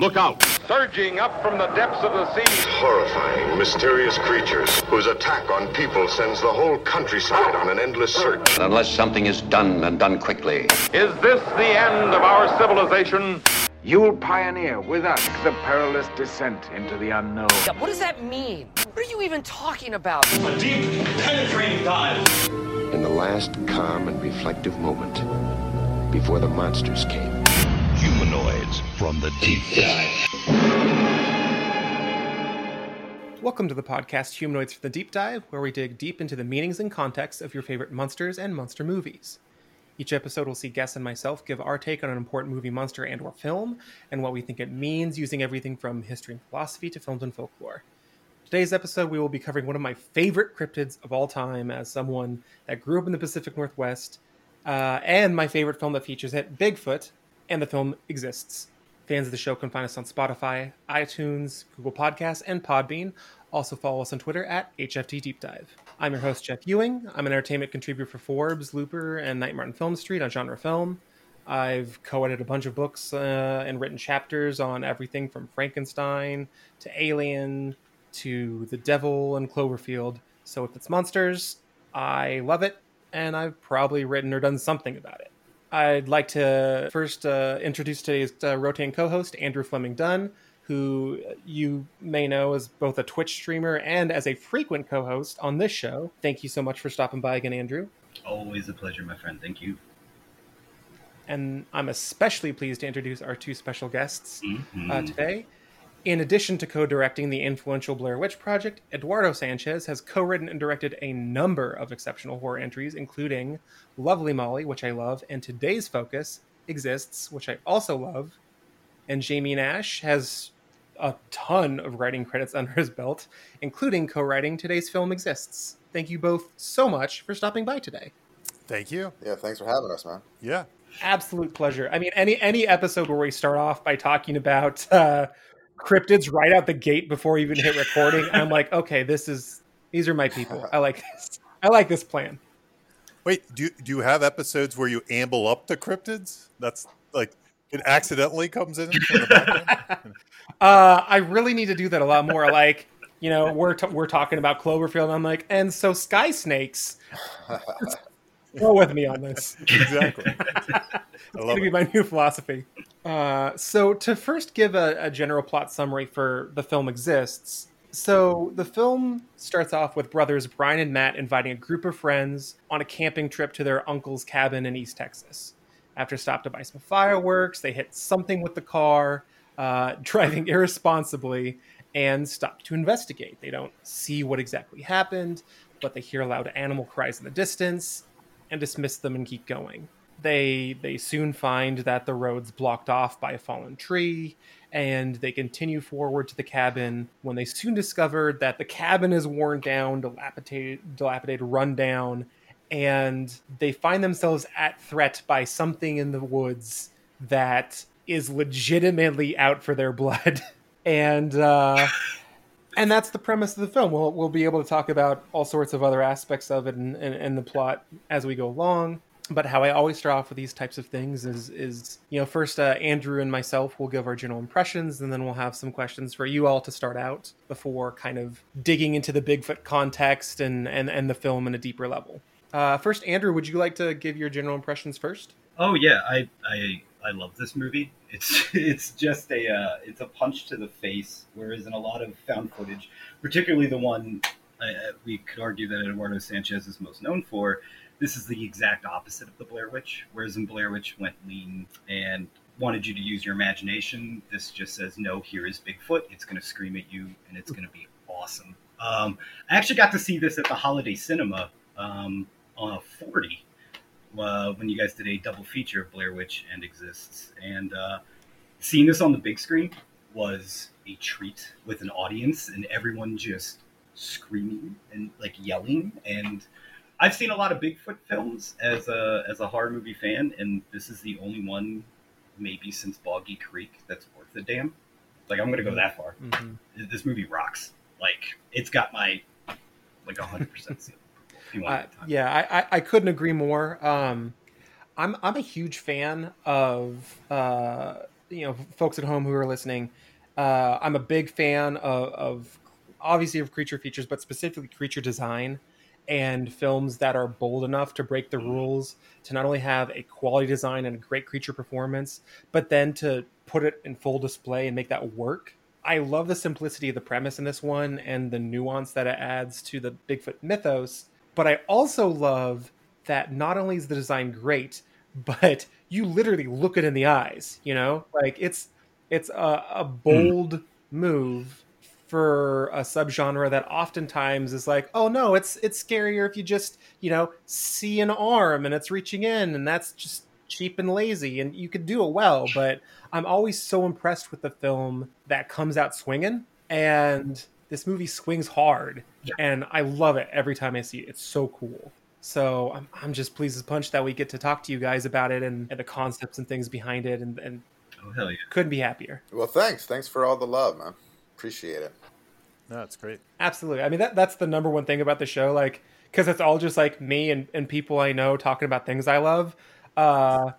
Look out! Surging up from the depths of the sea. Horrifying, mysterious creatures whose attack on people sends the whole countryside on an endless search. And Unless something is done and done quickly. Is this the end of our civilization? You'll pioneer with us the perilous descent into the unknown. What does that mean? What are you even talking about? A deep, penetrating dive. In the last calm and reflective moment, before the monsters came. From the deep dive. Welcome to the podcast Humanoids from the Deep Dive, where we dig deep into the meanings and context of your favorite monsters and monster movies. Each episode will see guests and myself give our take on an important movie, monster, and or film, and what we think it means using everything from history and philosophy to films and folklore. Today's episode, we will be covering one of my favorite cryptids of all time as someone that grew up in the Pacific Northwest, uh, and my favorite film that features it, Bigfoot, and the film exists. Fans of the show can find us on Spotify, iTunes, Google Podcasts, and Podbean. Also follow us on Twitter at HFT Deep Dive. I'm your host, Jeff Ewing. I'm an entertainment contributor for Forbes, Looper, and Nightmare on Film Street on genre film. I've co-edited a bunch of books uh, and written chapters on everything from Frankenstein to Alien to The Devil and Cloverfield. So if it's monsters, I love it, and I've probably written or done something about it. I'd like to first uh, introduce today's uh, rotating co-host, Andrew Fleming Dunn, who you may know as both a Twitch streamer and as a frequent co-host on this show. Thank you so much for stopping by again, Andrew. Always a pleasure, my friend. Thank you. And I'm especially pleased to introduce our two special guests Mhm. uh, today. In addition to co directing the influential Blair Witch Project, Eduardo Sanchez has co written and directed a number of exceptional horror entries, including Lovely Molly, which I love, and today's focus exists, which I also love. And Jamie Nash has a ton of writing credits under his belt, including co writing today's film exists. Thank you both so much for stopping by today. Thank you. Yeah, thanks for having us, man. Yeah. Absolute pleasure. I mean, any any episode where we start off by talking about uh, cryptids right out the gate before even hit recording, I'm like, okay, this is these are my people. I like this. I like this plan. Wait, do you, do you have episodes where you amble up to cryptids? That's like it accidentally comes in from the background. Uh, I really need to do that a lot more. Like, you know, we're t- we're talking about Cloverfield. And I'm like, and so sky snakes. Go with me on this. exactly. It's going to be my new philosophy. Uh, so, to first give a, a general plot summary for the film exists. So, the film starts off with brothers Brian and Matt inviting a group of friends on a camping trip to their uncle's cabin in East Texas. After stop to buy some fireworks, they hit something with the car, uh, driving irresponsibly, and stop to investigate. They don't see what exactly happened, but they hear loud animal cries in the distance and dismiss them and keep going. They they soon find that the road's blocked off by a fallen tree, and they continue forward to the cabin when they soon discover that the cabin is worn down, dilapidated, dilapidated, run down, and they find themselves at threat by something in the woods that is legitimately out for their blood. and uh and that's the premise of the film. We'll we'll be able to talk about all sorts of other aspects of it and, and, and the plot as we go along. But how I always start off with these types of things is is you know first uh, Andrew and myself will give our general impressions, and then we'll have some questions for you all to start out before kind of digging into the Bigfoot context and and, and the film in a deeper level. Uh, first, Andrew, would you like to give your general impressions first? Oh yeah, I I I love this movie. It's it's just a uh, it's a punch to the face. Whereas in a lot of found footage, particularly the one uh, we could argue that Eduardo Sanchez is most known for, this is the exact opposite of the Blair Witch. Whereas in Blair Witch went lean and wanted you to use your imagination. This just says no. Here is Bigfoot. It's going to scream at you, and it's going to be awesome. Um, I actually got to see this at the Holiday Cinema um, on a forty uh, when you guys did a double feature of Blair Witch and Exists, and uh, seeing this on the big screen was a treat with an audience and everyone just screaming and like yelling. And I've seen a lot of Bigfoot films as a as a horror movie fan, and this is the only one, maybe since Boggy Creek, that's worth a damn. Like I'm gonna go that far. Mhm. This movie rocks. Like it's got my like hundred percent seal. Uh, yeah, I, I, I couldn't agree more. Um, I'm I'm a huge fan of uh, you know, folks at home who are listening, uh, I'm a big fan of, of obviously of creature features, but specifically creature design and films that are bold enough to break the rules to not only have a quality design and a great creature performance, but then to put it in full display and make that work. I love the simplicity of the premise in this one and the nuance that it adds to the Bigfoot mythos, but I also love that not only is the design great, but you literally look it in the eyes, you know? Like it's it's a, a bold mm. move for a subgenre that oftentimes is like, oh no, it's it's scarier if you just you know see an arm and it's reaching in, and that's just cheap and lazy, and you could do it well. But I'm always so impressed with the film that comes out swinging, and this movie swings hard, yeah. and I love it every time I see it. It's so cool. So I'm, I'm just pleased as punch that we get to talk to you guys about it and, and the concepts and things behind it, and, and oh, hell yeah. couldn't be happier. Well, thanks. Thanks for all the love, man. Appreciate it. No, that's great. Absolutely. I mean, that that's the number one thing about the show, like, because it's all just like me and, and people I know talking about things I love. Uh,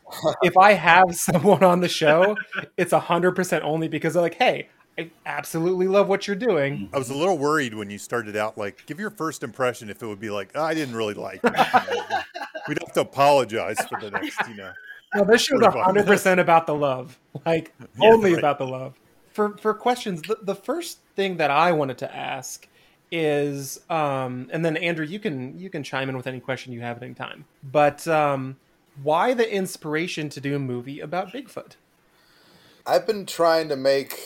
if I have someone on the show, it's a hundred percent only because they're like, hey, I absolutely love what you're doing. I was a little worried when you started out, like, give your first impression if it would be like, oh, I didn't really like it. We'd have to apologize for the next, you know. No, this show's hundred percent about the love, like yeah, only right. about the love for for questions, the, the first thing that I wanted to ask is, um, and then Andrew, you can you can chime in with any question you have at any time. But um, why the inspiration to do a movie about Bigfoot? I've been trying to make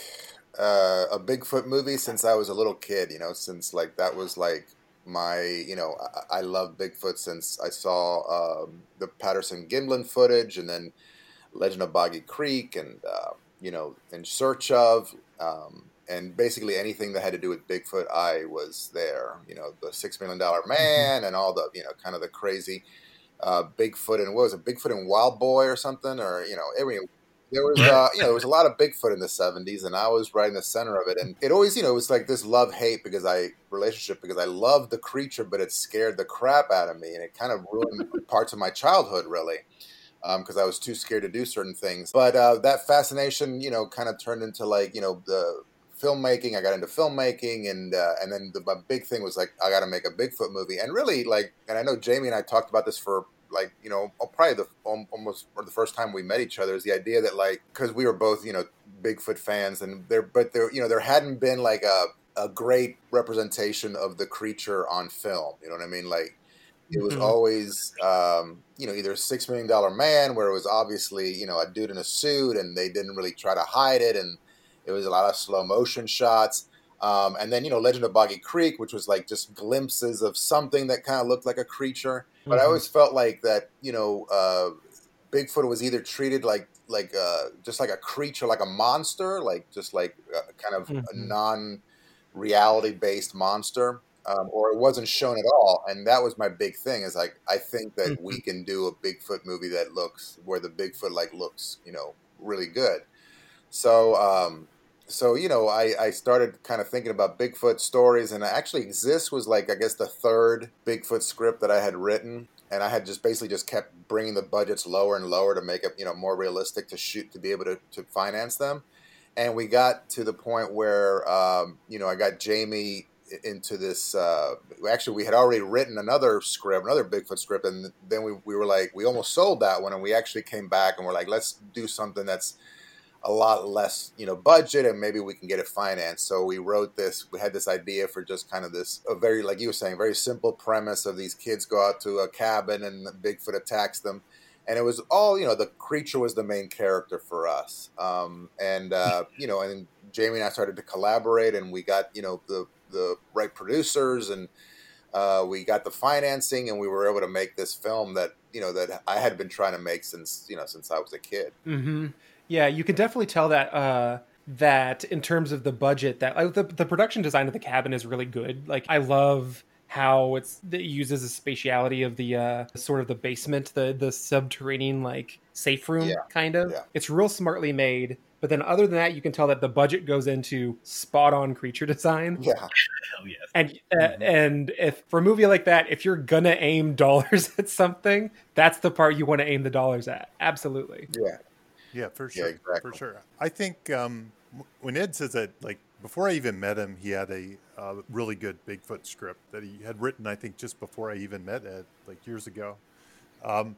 uh, a Bigfoot movie since I was a little kid. You know, since like that was like my you know I, I love Bigfoot since I saw um, the Patterson Gimlin footage and then Legend of Boggy Creek and uh, you know, in search of, um, and basically anything that had to do with Bigfoot, I was there. You know, the Six Million Dollar mm-hmm. Man and all the, you know, kind of the crazy uh, Bigfoot and what was it, Bigfoot and Wild Boy or something, or you know, every there was uh, you know there was a lot of Bigfoot in the '70s, and I was right in the center of it. And it always you know it was like this love hate because I relationship because I loved the creature, but it scared the crap out of me, and it kind of ruined parts of my childhood really because um, I was too scared to do certain things. But uh, that fascination, you know, kind of turned into like, you know, the filmmaking. I got into filmmaking, and uh, and then the, my big thing was like, I got to make a Bigfoot movie. And really, like, and I know Jamie and I talked about this for like, you know, oh, probably the almost or the first time we met each other is the idea that like, because we were both, you know, Bigfoot fans, and there, but there, you know, there hadn't been like a a great representation of the creature on film. You know what I mean? Like it was mm-hmm. always, um, you know, either a six million dollar man, where it was obviously, you know, a dude in a suit, and they didn't really try to hide it, and it was a lot of slow motion shots. Um, and then, you know, Legend of Boggy Creek, which was like just glimpses of something that kind of looked like a creature. But mm-hmm. I always felt like that, you know, uh, Bigfoot was either treated like like uh, just like a creature, like a monster, like just like uh, kind of mm-hmm. a non reality based monster, um, or it wasn't shown at all. And that was my big thing. Is like I think that we mm-hmm. can do a Bigfoot movie that looks where the Bigfoot like looks, you know, really good. So, um, so you know, I, I started kind of thinking about Bigfoot stories, and actually, Exist was like I guess the third Bigfoot script that I had written, and I had just basically just kept bringing the budgets lower and lower to make it you know more realistic to shoot to be able to to finance them. And we got to the point where um, you know I got Jamie into this. Uh, actually, we had already written another script, another Bigfoot script, and then we, we were like, we almost sold that one, and we actually came back and we're like, let's do something that's a lot less, you know, budget, and maybe we can get it financed. So we wrote this. We had this idea for just kind of this, a very, like you were saying, very simple premise of these kids go out to a cabin and Bigfoot attacks them. And it was all, you know, the creature was the main character for us. Um, and, uh, you know, and Jamie and I started to collaborate, and we got, you know, the the right producers and uh, we got the financing and we were able to make this film that you know that I had been trying to make since you know since I was a kid. Mm-hmm. Yeah, you can definitely tell that uh, that in terms of the budget, that like, the the production design of the cabin is really good. Like I love how it's it uses the spatiality of the uh, sort of the basement, the the subterranean like safe room yeah. kind of. Yeah. It's real smartly made. But then, other than that, you can tell that the budget goes into spot on creature design. Yeah, hell yes. And uh, mm-hmm. and if for a movie like that, if you're gonna aim dollars at something, that's the part you want to aim the dollars at. Absolutely. Yeah. Yeah, for sure. Yeah, exactly. For sure. I think um, when Ed says that, like before I even met him, he had a uh, really good Bigfoot script that he had written. I think just before I even met Ed, like years ago. Um,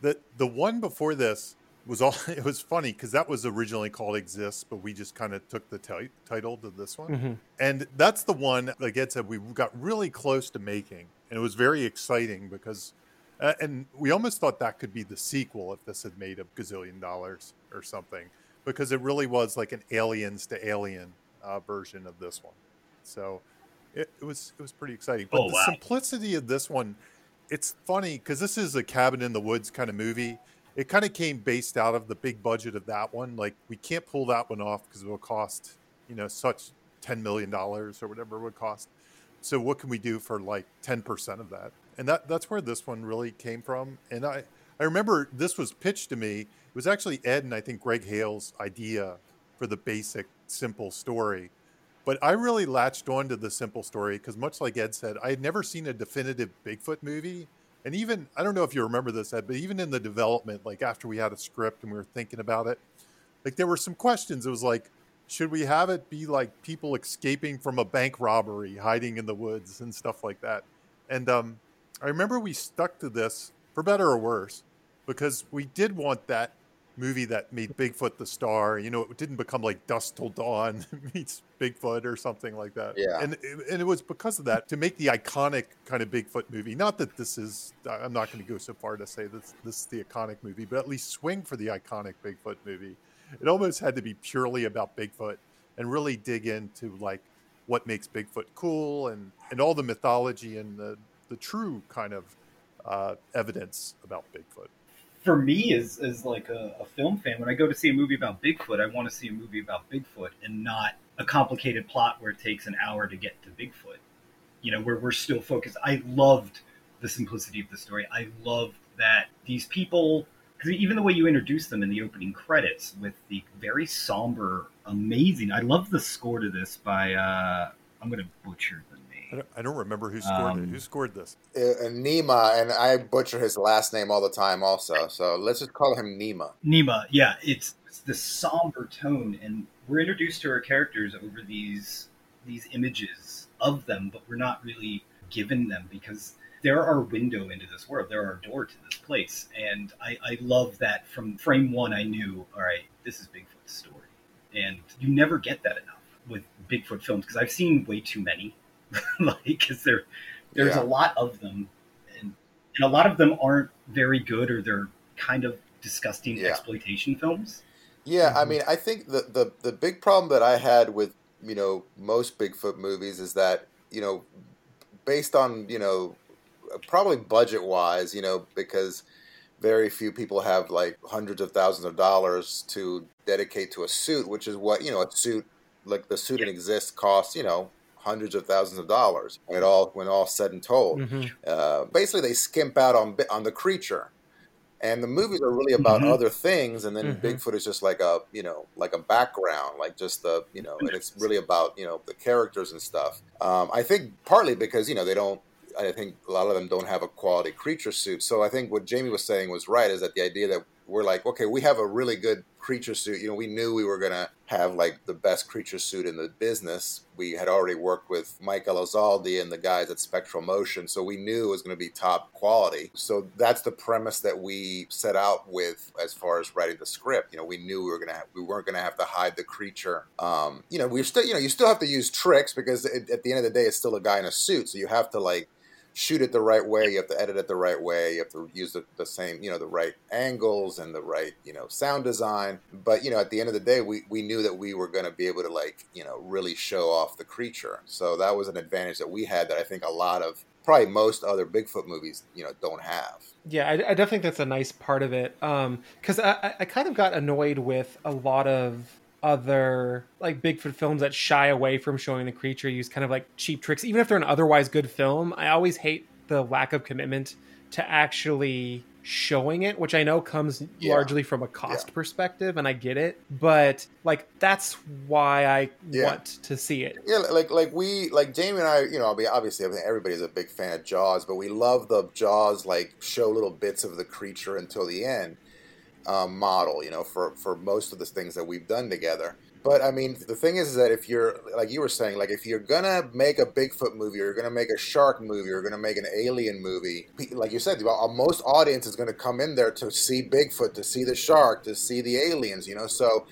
the the one before this was all. It was funny because that was originally called Exist, but we just kind of took the ti- title to this one, Mhm. and that's the one. Like Ed said, we got really close to making, and it was very exciting because. Uh, and we almost thought that could be the sequel if this had made a gazillion dollars or something, because it really was like an aliens to alien uh, version of this one. So it, it was it was pretty exciting. But Oh, the wow. simplicity of this one, it's funny because this is a cabin in the woods kind of movie. It kind of came based out of the big budget of that one. Like we can't pull that one off because it will cost you know such ten million dollars or whatever it would cost. So what can we do for like ten percent of that? And that that's where this one really came from. And I I remember this was pitched to me. It was actually Ed and I think Greg Hale's idea for the basic simple story. But I really latched on to the simple story because, much like Ed said, I had never seen a definitive Bigfoot movie. And even, I don't know if you remember this, Ed, but even in the development, like after we had a script and we were thinking about it, like there were some questions. It was like, should we have it be like people escaping from a bank robbery, hiding in the woods and stuff like that? And um, I remember we stuck to this for better or worse because we did want that movie that made Bigfoot the star. You know, it didn't become like Dusk Till Dawn meets Bigfoot or something like that. Yeah. And and it was because of that to make the iconic kind of Bigfoot movie. Not that this is. I'm not going to go so far to say this this is the iconic movie, but at least swing for the iconic Bigfoot movie. It almost had to be purely about Bigfoot and really dig into like what makes Bigfoot cool and and all the mythology and the the true kind of uh, evidence about Bigfoot. For me, as, as like a, a film fan, when I go to see a movie about Bigfoot, I want to see a movie about Bigfoot and not a complicated plot where it takes an hour to get to Bigfoot. You know, where we're still focused. I loved the simplicity of the story. I loved that these people, because even the way you introduce them in the opening credits with the very somber, amazing. I love the score to this by. Uh, I'm going to butcher the. I don't, I don't remember who scored it. Um, Who scored this? Uh, uh, Nima, and I butcher his last name all the time, also. So let's just call him Nima. Nima, yeah, it's, it's the somber tone, and we're introduced to our characters over these these images of them, but we're not really given them because they're our window into this world. They're our door to this place, and I, I love that from frame one. I knew, all right, this is Bigfoot's story, and you never get that enough with Bigfoot films because I've seen way too many. like, because there there's Yeah. a lot of them, and and a lot of them aren't very good, or they're kind of disgusting Yeah. exploitation films. Yeah, I Mhm. mean, I think the, the the big problem that I had with you know most Bigfoot movies is that you know based on you know probably budget wise, you know, because very few people have like hundreds of thousands of dollars to dedicate to a suit, which is what you know a suit like the suit that exists costs you know hundreds of thousands of dollars when it all when all said and told. Mhm. Uh, basically, they skimp out on on the creature, and the movies are really about Mhm. other things. And then Mhm. Bigfoot is just like a you know like a background, like just the you know, and it's really about you know the characters and stuff. Um, I think partly because you know they don't. I think a lot of them don't have a quality creature suit. So I think what Jamie was saying was right. Is that the idea that we're like, okay, we have a really good creature suit. You know, we knew we were gonna have like the best creature suit in the business. We had already worked with Mike Elizalde and the guys at Spectral Motion, so we knew it was going to be top quality. So that's the premise that we set out with as far as writing the script. You know, we knew we were gonna have, we weren't going to have to hide the creature. Um, you know, we still you know you still have to use tricks because it, at the end of the day, it's still a guy in a suit, so you have to like shoot it the right way. You have to edit it the right way. You have to use the, the same, you know, the right angles and the right, you know, sound design. But, you know, at the end of the day, we, we knew that we were going to be able to, like, you know, really show off the creature. So that was an advantage that we had that I think a lot of, probably most other Bigfoot movies, you know, don't have. Yeah, I, I definitely think that's a nice part of it. Um, because I, I- I kind of got annoyed with a lot of other like Bigfoot films that shy away from showing the creature, use kind of like cheap tricks, even if they're an otherwise good film. I always hate the lack of commitment to actually showing it, which I know comes Yeah. largely from a cost perspective, and I get it. But like that's why I Yeah. want to see it. Yeah, like like we like Jamie and I, you know, obviously, everybody's a big fan of Jaws, but we love the Jaws like show little bits of the creature until the end. Um, model, you know, for for most of the things that we've done together. But I mean, the thing is, is that if you're like you were saying, like if you're gonna make a Bigfoot movie, or you're gonna make a shark movie, or you're gonna make an alien movie, like you said, well, most audience is gonna come in there to see Bigfoot, to see the shark, to see the aliens, you know. So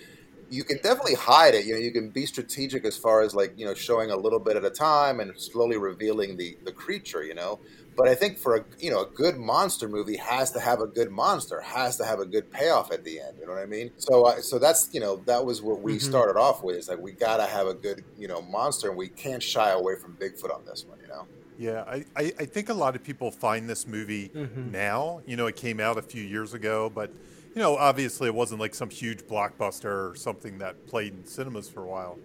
you can definitely hide it. You know, you can be strategic as far as like you know showing a little bit at a time and slowly revealing the the creature. You know, but I think for a you know a good monster movie has to have a good monster, has to have a good payoff at the end. You know what I mean? So uh, so that's you know that was what we Mhm. started off with. Is like we gotta have a good you know monster, and we can't shy away from Bigfoot on this one. You know? Yeah, I, I, I think a lot of people find this movie Mhm. now. You know, it came out a few years ago, but you know, obviously it wasn't like some huge blockbuster or something that played in cinemas for a while.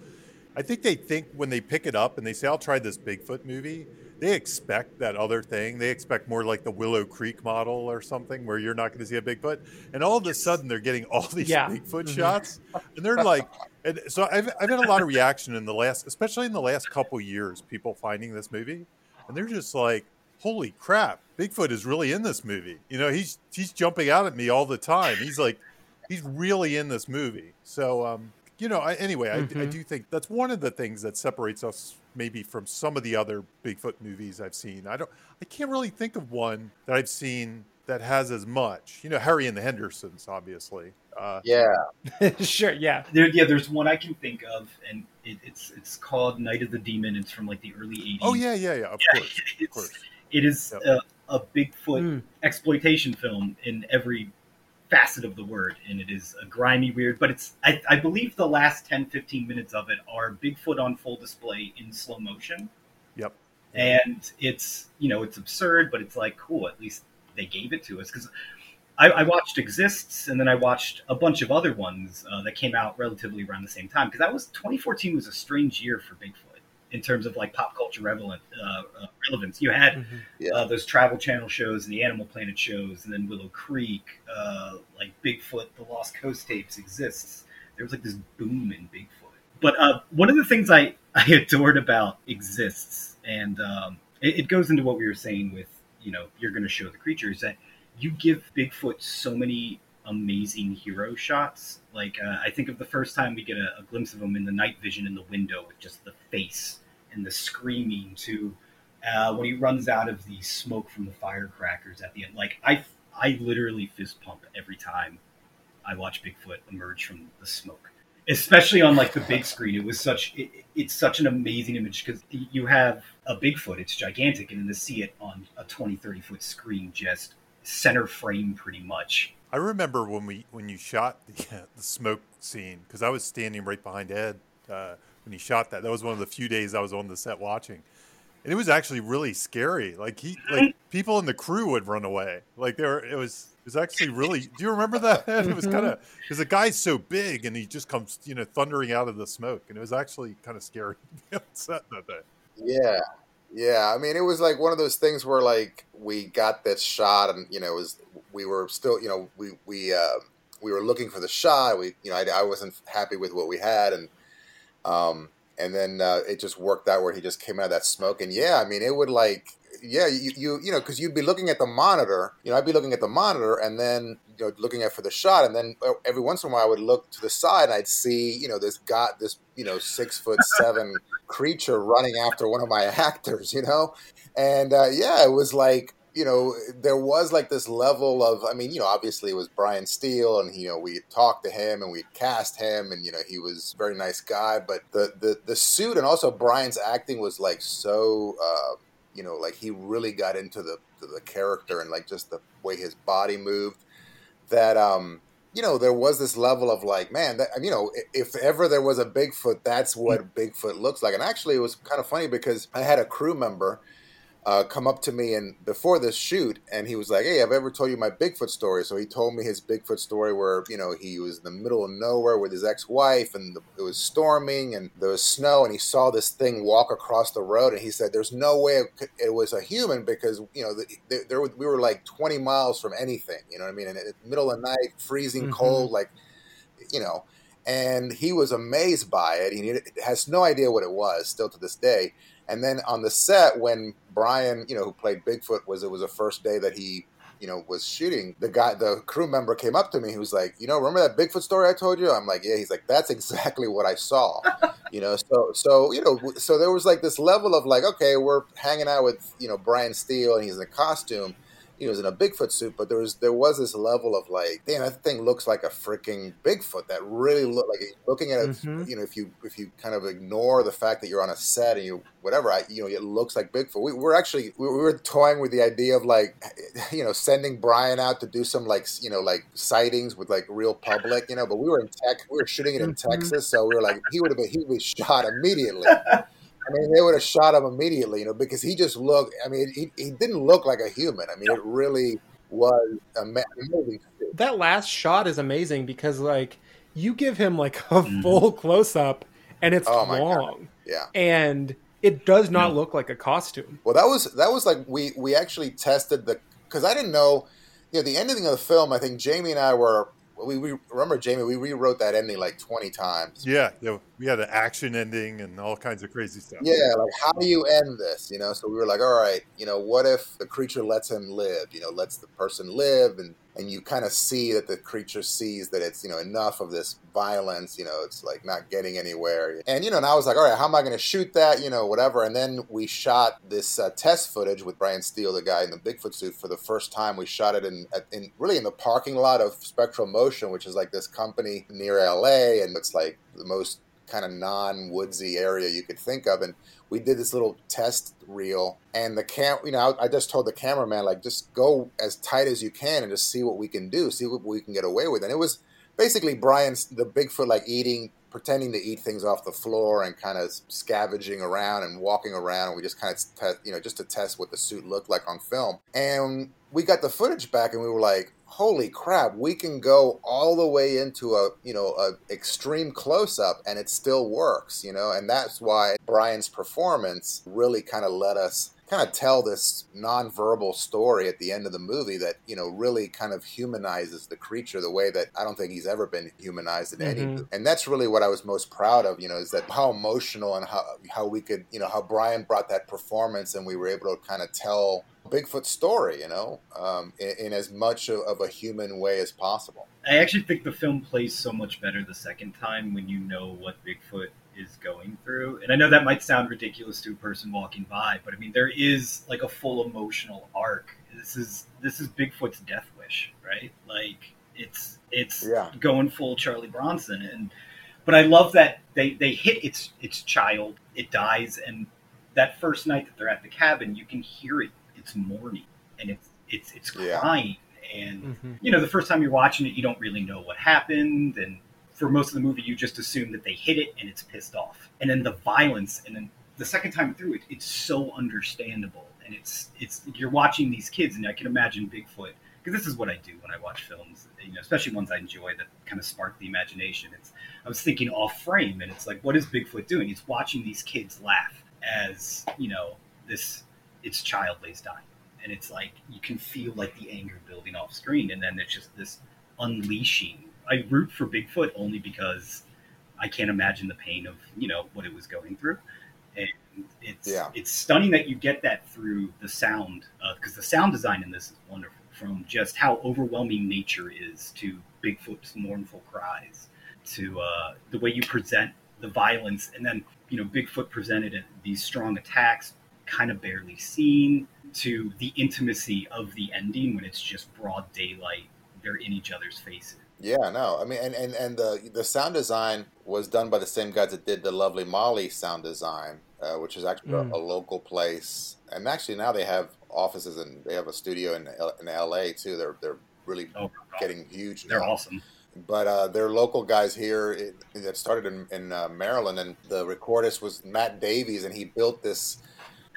I think they think when they pick it up and they say, "I'll try this Bigfoot movie," they expect that other thing. They expect more like the Willow Creek model or something, where you're not going to see a Bigfoot, and all of a sudden they're getting all these Yeah. Bigfoot Mhm. shots, and they're like, and so I've I've had a lot of reaction in the last, especially in the last couple years, people finding this movie, and they're just like, "Holy crap, Bigfoot is really in this movie." You know, he's he's jumping out at me all the time. He's like, he's really in this movie. So, um, you know, I, anyway, I, I do think that's one of the things that separates us maybe from some of the other Bigfoot movies I've seen. I don't, I can't really think of one that I've seen that has as much. You know, Harry and the Hendersons, obviously. Uh, Yeah. sure, yeah. There, yeah, there's one I can think of, and it, it's it's called Night of the Demon. It's from like the early '80s. oh yeah, yeah, yeah. Of Yeah, course, of it's- course. It is Yep. a, a Bigfoot Mm. exploitation film in every facet of the word, and it is a grimy, weird. But it's I, I believe the last 10, 15 minutes of it are Bigfoot on full display in slow motion, Yep. and it's you know it's absurd, but it's like cool. At least they gave it to us because. I, I watched Exists, and then I watched a bunch of other ones uh, that came out relatively around the same time. Because that was 2014 was a strange year for Bigfoot in terms of like pop culture relevant uh, uh, relevance. You had Mhm. Yeah. uh, those Travel Channel shows and the Animal Planet shows, and then Willow Creek, uh, like Bigfoot, the Lost Coast tapes exists. There was like this boom in Bigfoot. But uh, one of the things I, I adored about exists, and um, it, it goes into what we were saying with, you know, you're going to show the creature, is that you give Bigfoot so many amazing hero shots. Like, uh, I think of the first time we get a, a glimpse of him in the night vision in the window with just the face and the screaming to uh, when he runs out of the smoke from the firecrackers at the end. Like I, I literally fist pump every time I watch Bigfoot emerge from the smoke, especially on like the big screen. It was such, it, it's such an amazing image because you have a Bigfoot, it's gigantic, and then to see it on a 20, 30 foot screen, just center frame pretty much. I remember when we when you shot the the smoke scene because I was standing right behind Ed uh, when he shot that. That was one of the few days I was on the set watching, and it was actually really scary. Like he like people in the crew would run away. Like there, it was it was actually really. Do you remember that? It was kind of because the guy's so big and he just comes you know thundering out of the smoke, and it was actually kind of scary to be on set that day. Yeah. Yeah, I mean, it was like one of those things where like we got this shot, and you know, it was we were still, you know, we we uh, we were looking for the shot. We, you know, I, I wasn't happy with what we had, and um, and then uh, it just worked out where he just came out of that smoke, and yeah, I mean, it would like, yeah, you you, you know, because you'd be looking at the monitor, you know, I'd be looking at the monitor, and then you know, looking at for the shot, and then uh, every once in a while I would look to the side, and I'd see, you know, this got this, you know, six foot seven creature running after one of my actors, you know, and uh, yeah, it was like. You know, there was like this level of, I mean, you know, obviously it was Brian Steele, and you know, we talked to him and we cast him, and you know, he was a very nice guy. But the the the suit and also Brian's acting was like so, uh, you know, like he really got into the the character and like just the way his body moved. That um, you know, there was this level of like, man, that, you know, if ever there was a Bigfoot, that's what Bigfoot looks like. And actually, it was kind of funny because I had a crew member uh, come up to me and before this shoot, and he was like, "Hey, I've ever told you my Bigfoot story?" So he told me his Bigfoot story, where you know he was in the middle of nowhere with his ex-wife, and the, it was storming, and there was snow, and he saw this thing walk across the road, and he said, "There's no way it, could, it was a human because you know the, there we were like 20 miles from anything, you know what I mean? And in the middle of the night, freezing Mhm. cold, like you know." And he was amazed by it. He has no idea what it was still to this day. And then on the set, when Brian, you know, who played Bigfoot, was it was the first day that he, you know was shooting, the guy, the crew member came up to me. He was like, you know, remember that Bigfoot story I told you? I'm like, yeah. He's like, that's exactly what I saw. you know, so so you know, so there was like this level of like, okay, we're hanging out with you know Brian Steele and he's in a costume he was in a Bigfoot suit, but there was there was this level of like, damn, that thing looks like a freaking Bigfoot. That really look like looking at it. Mhm. You know, if you if you kind of ignore the fact that you're on a set and you whatever, I you know, it looks like Bigfoot. We were actually we were toying with the idea of like, you know, sending Brian out to do some like you know like sightings with like real public, you know. But we were in tech, we were shooting it in Mhm. Texas, so we were like, he would have been he would be shot immediately. I mean, they would have shot him immediately, you know, because he just looked. I mean, he, he didn't look like a human. I mean, it really was a movie. that last shot is amazing because like you give him like a Mhm. full close up and it's Oh long Yeah. and it does not No. look like a costume. Well, that was that was like we we actually tested the because I didn't know, you know, the ending of the film. I think Jamie and I were we, we remember Jamie. We rewrote that ending like twenty times. Yeah, yeah, we had an action ending and all kinds of crazy stuff. Yeah, like how do you end this? You know, so we were like, all right, you know, what if the creature lets him live? You know, lets the person live, and and you kind of see that the creature sees that it's you know enough of this violence. You know, it's like not getting anywhere. And you know, and I was like, all right, how am I going to shoot that? You know, whatever. And then we shot this uh, test footage with Brian Steele, the guy in the Bigfoot suit, for the first time. We shot it in, in really in the parking lot of Spectral Motion, which is like this company near LA, and it's like the most kind of non-woodsy area you could think of and we did this little test reel and the cam you know i just told the cameraman like just go as tight as you can and just see what we can do see what we can get away with. And it was basically brian's the bigfoot like eating pretending to eat things off the floor and kind of scavenging around and walking around. And we just kind of test you know just to test what the suit looked like on film. And we got the footage back and we were like holy crap we can go all the way into a you know a extreme close up and it still works you know? And that's why brian's performance really kind of let us kind of tell this non-verbal story at the end of the movie that you know really kind of humanizes the creature the way that i don't think he's ever been humanized in any Mhm. and that's really what i was most proud of you know is that how emotional and how how we could you know how brian brought that performance and we were able to kind of tell Bigfoot story, you know, um, in, in as much of, of a human way as possible. I actually think the film plays so much better the second time when you know what Bigfoot is going through. And I know that might sound ridiculous to a person walking by, but I mean there is like a full emotional arc. This is this is Bigfoot's death wish, right? Like it's it's Yeah. going full Charlie Bronson and but I love that they they hit its its child, it dies and that first night that they're at the cabin, you can hear it. It's mourning and it's it's it's Yeah. crying and Mhm. you know, the first time you're watching it, you don't really know what happened, and for most of the movie, you just assume that they hit it and it's pissed off, and then the violence, and then the second time through it, it's so understandable, and it's it's you're watching these kids, and I can imagine Bigfoot because this is what I do when I watch films, you know, especially ones I enjoy that kind of spark the imagination. It's I was thinking off frame, and it's like, what is Bigfoot doing? He's watching these kids laugh as you know this its child lays dying and it's like you can feel like the anger building off screen and then it's just this unleashing i root for bigfoot only because i can't imagine the pain of you know what it was going through. And it's Yeah. it's stunning that you get that through the sound because the sound design in this is wonderful from just how overwhelming nature is to bigfoot's mournful cries to uh, the way you present the violence. And then you know bigfoot presented these strong attacks kind of barely seen to the intimacy of the ending when it's just broad daylight they're in each other's faces Yeah, no, I mean, and, and, and the the sound design was done by the same guys that did the Lovely Molly sound design, uh, which is actually Mm. a, a local place. And actually now they have offices and they have a studio in in L.A. too. They're they're really oh getting huge. they're now. awesome But uh, they're local guys here that started in, in uh, Maryland, and the recordist was Matt Davies, and he built this.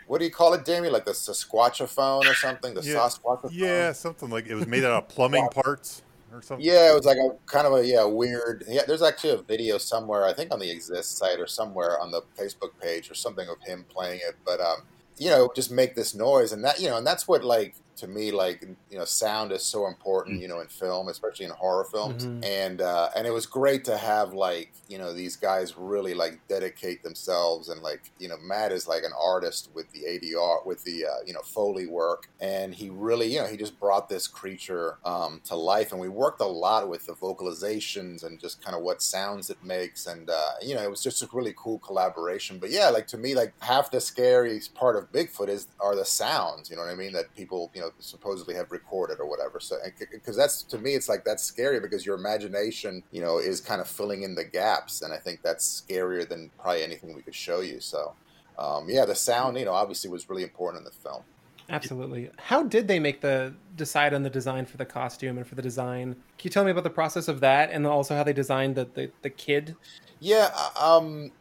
What do you call it, Jamie? Like the Sasquatchophone or something? The Yeah. Sasquatchophone? Yeah, something like it was made out of plumbing parts or something. Yeah, it was like a kind of a yeah weird. Yeah, there's actually a video somewhere. I think on the Exist site or somewhere on the Facebook page or something of him playing it. But um, you know, just make this noise, and that you know, and that's what like to me, like you know, sound is so important, you know, in film, especially in horror films, Mhm. and uh, and it was great to have like you know these guys really like dedicate themselves and like you know Matt is like an artist with the ADR with the uh, you know Foley work, and he really you know he just brought this creature um, to life, and we worked a lot with the vocalizations and just kind of what sounds it makes, and uh, you know it was just a really cool collaboration. But yeah, like to me, like half the scariest part of Bigfoot is are the sounds. You know what I mean? That people you know supposedly have recorded or whatever. So because that's to me, it's like that's scary because your imagination you know is kind of filling in the gaps, and I think that's scarier than probably anything we could show you. So. Um, yeah, the sound, you know, obviously was really important in the film. Absolutely. How did they make the decide on the design for the costume and for the design? Can you tell me about the process of that and also how they designed the the, the kid? Yeah, uh, um,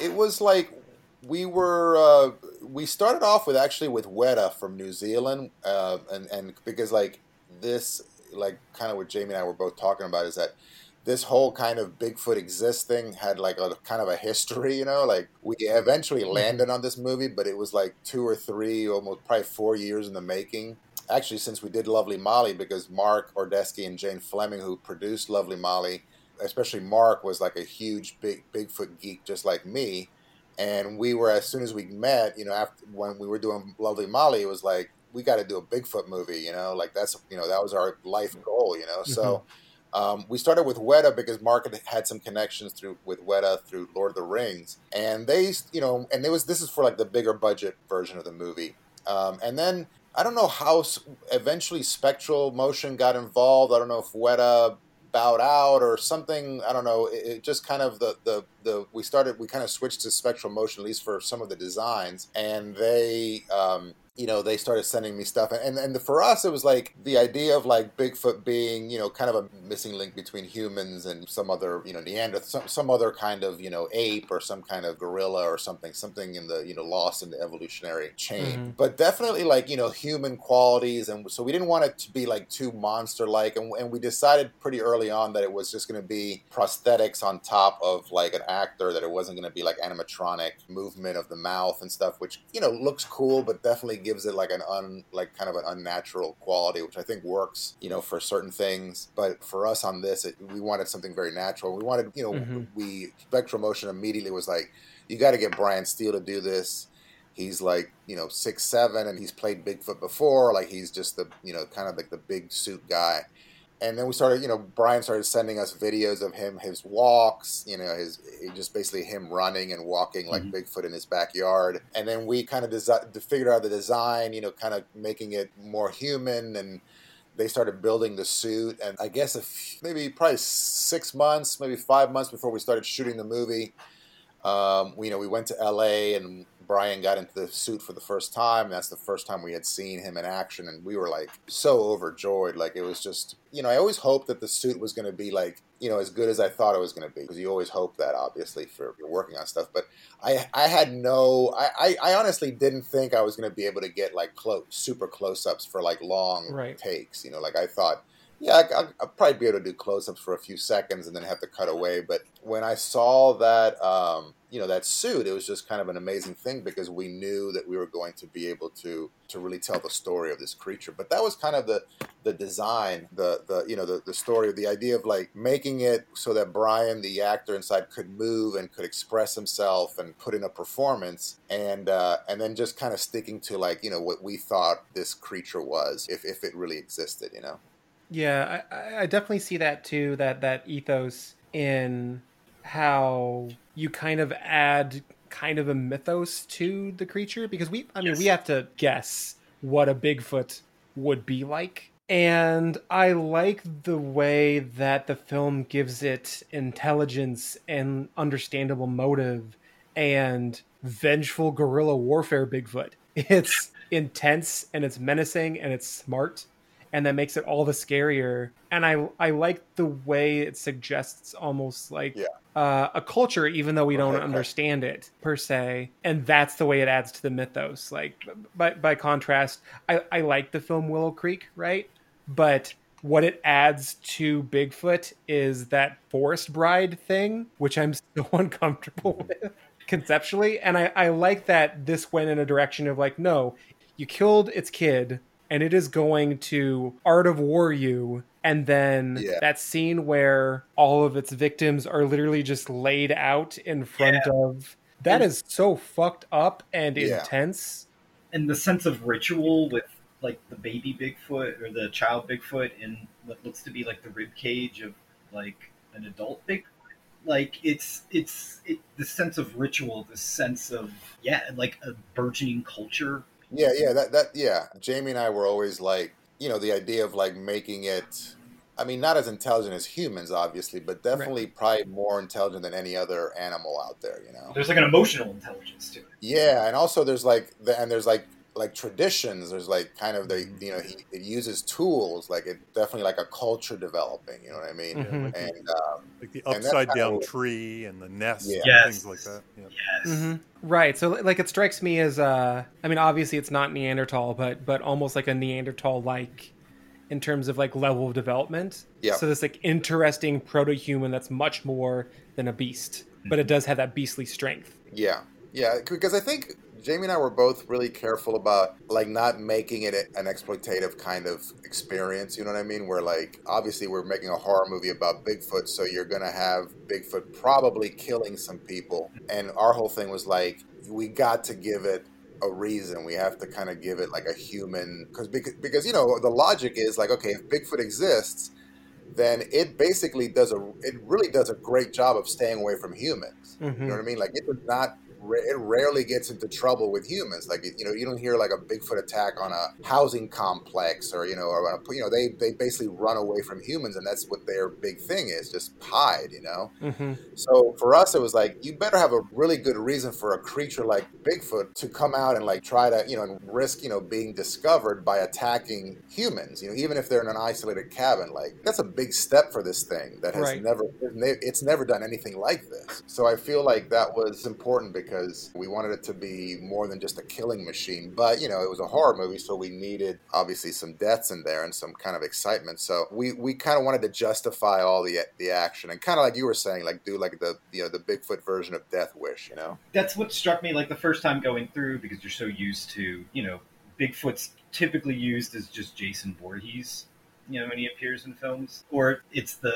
it was like we were uh, we started off with actually with Weta from New Zealand, uh, and and because like this, like kind of what Jamie and I were both talking about is that this whole kind of Bigfoot existing had like a kind of a history, you know. Like we eventually landed on this movie, but it was like two or three, almost probably four years in the making. Actually, since we did Lovely Molly, because Mark Ordesky and Jane Fleming, who produced Lovely Molly, especially Mark, was like a huge big Bigfoot geek, just like me. And we were as soon as we met, you know, after when we were doing Lovely Molly, it was like we got to do a Bigfoot movie, you know, like that's you know that was our life goal, you know. So. Um, we started with Weta because Mark had, had some connections through with Weta through Lord of the Rings, and they, you know, and it was this is for like the bigger budget version of the movie, um, and then I don't know how eventually Spectral Motion got involved. I don't know if Weta bowed out or something. I don't know. It, it just kind of the, the the we started we kind of switched to Spectral Motion at least for some of the designs, and they. Um, you know they started sending me stuff and and for us it was like the idea of like bigfoot being you know kind of a missing link between humans and some other you know neanderthal some, some other kind of you know ape or some kind of gorilla or something something in the you know lost in the evolutionary chain Mhm. but definitely like you know human qualities and so we didn't want it to be like too monster like and, and we decided pretty early on that it was just going to be prosthetics on top of like an actor that it wasn't going to be like animatronic movement of the mouth and stuff which you know looks cool but definitely gives it like an un like kind of an unnatural quality which i think works you know for certain things. But for us on this it, we wanted something very natural. We wanted you know Mhm. we spectral motion immediately was like you got to get brian steele to do this. He's like you know six seven and he's played bigfoot before. Like he's just the you know kind of like the big suit guy and then we started you know brian started sending us videos of him his walks you know his just basically him running and walking like bigfoot in his backyard and then we kind of desi- figured out the design you know kind of making it more human and they started building the suit and i guess a f- maybe probably six months maybe five months before we started shooting the movie um, we, you know, we went to L.A. and Brian got into the suit for the first time. That's the first time we had seen him in action, and we were like so overjoyed. Like it was just, you know, I always hoped that the suit was going to be like, you know, as good as I thought it was going to be, because you always hope that, obviously, for you're working on stuff. But I, I had no, I, I, I honestly didn't think I was going to be able to get like close, super close-ups for like long Right. takes. You know, like I thought yeah, I, I, I'll probably be able to do close-ups for a few seconds and then have to cut away. But when I saw that, um, you know, that suit, it was just kind of an amazing thing because we knew that we were going to be able to to really tell the story of this creature. But that was kind of the the design, the the you know the the story, the idea of like making it so that Brian, the actor inside, could move and could express himself and put in a performance, and uh, and then just kind of sticking to like you know what we thought this creature was, if if it really existed, you know. Yeah, I- I, definitely see that too. That that ethos in how you kind of add kind of a mythos to the creature because we, I mean, we have to guess what a Bigfoot would be like. And I like the way that the film gives it intelligence and understandable motive and vengeful guerrilla warfare Bigfoot. It's intense and it's menacing and it's smart and that makes it all the scarier. And I I like the way it suggests almost like uh, a culture, even though we don't understand it per se. And that's the way it adds to the mythos. Like by by contrast, I, I like the film Willow Creek, right? But what it adds to Bigfoot is that forest bride thing, which I'm so uncomfortable with conceptually. And I, I like that this went in a direction of like, no, you killed its kid and it is going to Art of War you. And then Yeah. that scene where all of its victims are literally just laid out in front of that is so fucked up and Yeah. intense. and the sense of ritual with like the baby Bigfoot or the child Bigfoot in what looks to be like the rib cage of like an adult Bigfoot. Like it's it's it, the sense of ritual, the sense of yeah, like a burgeoning culture. Yeah, yeah, that that yeah. Jamie and I were always like, you know, the idea of like making it. I mean, not as intelligent as humans, obviously, but definitely probably more intelligent than any other animal out there. You know. There's like an emotional intelligence to it. Yeah, and also there's like the, and there's like like traditions. There's like kind of the you know he it uses tools like it definitely like a culture developing. You know what I mean? Mhm. And um, Like the upside kinda down tree and the nest Yeah. and Yes. things like that. Yeah. Yes. Mhm. Right. So like it strikes me as uh I mean obviously it's not Neanderthal but but almost like a Neanderthal like in terms of like level of development. Yeah. So this like interesting proto-human that's much more than a beast, but it does have that beastly strength. Yeah, yeah, because I think Jamie and I were both really careful about like not making it an exploitative kind of experience. You know what I mean? Where like obviously we're making a horror movie about Bigfoot, so you're gonna have Bigfoot probably killing some people, and our whole thing was like we got to give it a reason. We have to kind of give it like a human because because you know the logic is like okay if Bigfoot exists then it basically does a it really does a great job of staying away from humans. You know mm-hmm. what I mean? Like it does not it rarely gets into trouble with humans. Like you know you don't hear like a Bigfoot attack on a housing complex or you know or a, you know they they basically run away from humans and that's what their big thing is just hide. You know. Mm-hmm. So for us, it was like you better have a really good reason for a creature like Bigfoot to come out and like try to you know and risk you know being discovered by attacking humans. You know, even if they're in an isolated cabin, like that's a big step for this thing that has Right. never it's never done anything like this. So I feel like that was important because we wanted it to be more than just a killing machine. But you know, it was a horror movie, so we needed obviously some deaths in there and some kind of excitement. So we we kind of wanted to justify all the the action and kind of like you were saying, like do like the you know the Bigfoot version of Death Wish. You know. That's what struck me like the first time going through because you're so used to, you know, Bigfoot's typically used as just Jason Voorhees, you know, when he appears in films. Or it's the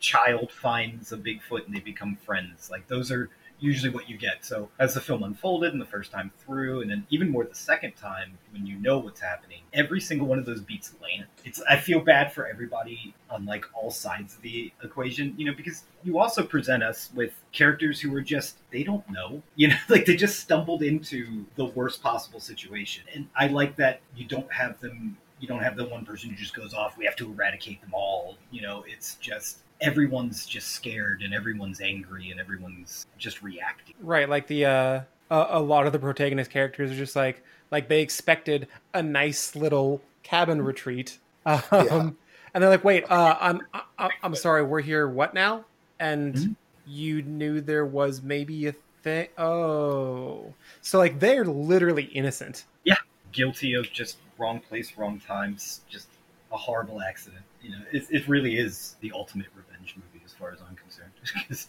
child finds a Bigfoot and they become friends. Like those are usually what you get. So as the film unfolded and the first time through, and then even more the second time when you know what's happening, every single one of those beats land. It's I feel bad for everybody on like all sides of the equation, you know, because you also present us with characters who are just they don't know, you know, like they just stumbled into the worst possible situation. And I like that you don't have them you don't have the one person who just goes off, we have to eradicate them all. You know, it's just everyone's just scared and everyone's angry and everyone's just reacting. Right, like the uh a, a lot of the protagonist characters are just like like they expected a nice little cabin retreat. Um Yeah. and they're like, "Wait, uh I'm I, I'm sorry, we're here what now?" And Mhm. you knew there was maybe a thing. Oh. So like they're literally innocent. Yeah, guilty of just wrong place, wrong times, just a horrible accident. You know, it, it really is the ultimate revenge movie as far as I'm concerned. Because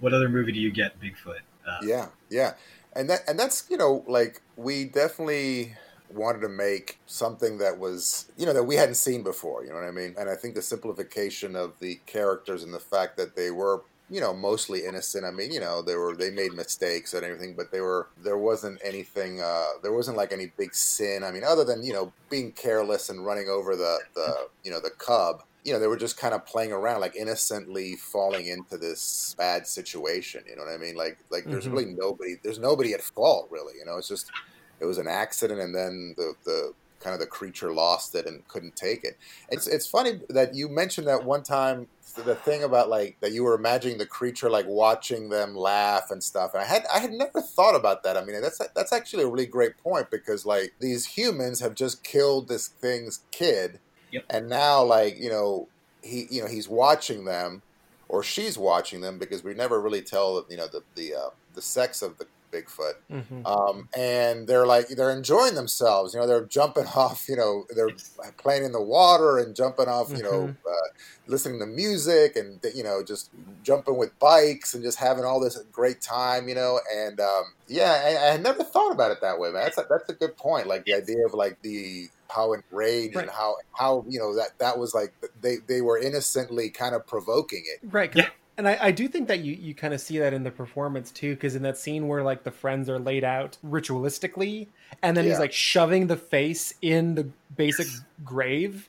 what other movie do you get Bigfoot? Uh, Yeah, yeah, and that and that's you know like we definitely wanted to make something that was you know that we hadn't seen before. You know what I mean? And I think the simplification of the characters and the fact that they were you know mostly innocent. I mean, you know they were they made mistakes and everything, but they were there wasn't anything. Uh, there wasn't like any big sin. I mean, other than you know being careless and running over the the you know the cub you know, they were just kind of playing around, like innocently falling into this bad situation. You know what I mean? Like, like there's Mhm. really nobody, there's nobody at fault, really. You know, it's just, it was an accident, and then the the kind of the creature lost it and couldn't take it. It's it's funny that you mentioned that one time the thing about like that you were imagining the creature like watching them laugh and stuff. And I had I had never thought about that. I mean, that's that's actually a really great point because like these humans have just killed this thing's kid Yep. and now like you know he you know he's watching them or she's watching them because we never really tell you know the the uh, the sex of the Bigfoot Mhm. um, and they're like they're enjoying themselves you know they're jumping off you know they're playing in the water and jumping off you know Mhm. uh, listening to music and you know just jumping with bikes and just having all this great time you know and um, yeah I, I never thought about it that way man that's a, that's a good point like the idea of like the how enraged Right. and how how you know that that was like they they were innocently kind of provoking it. Right. 'cause- And I, I do think that you, you kind of see that in the performance too, because in that scene where like the friends are laid out ritualistically, and then he's like shoving the face in the basic grave,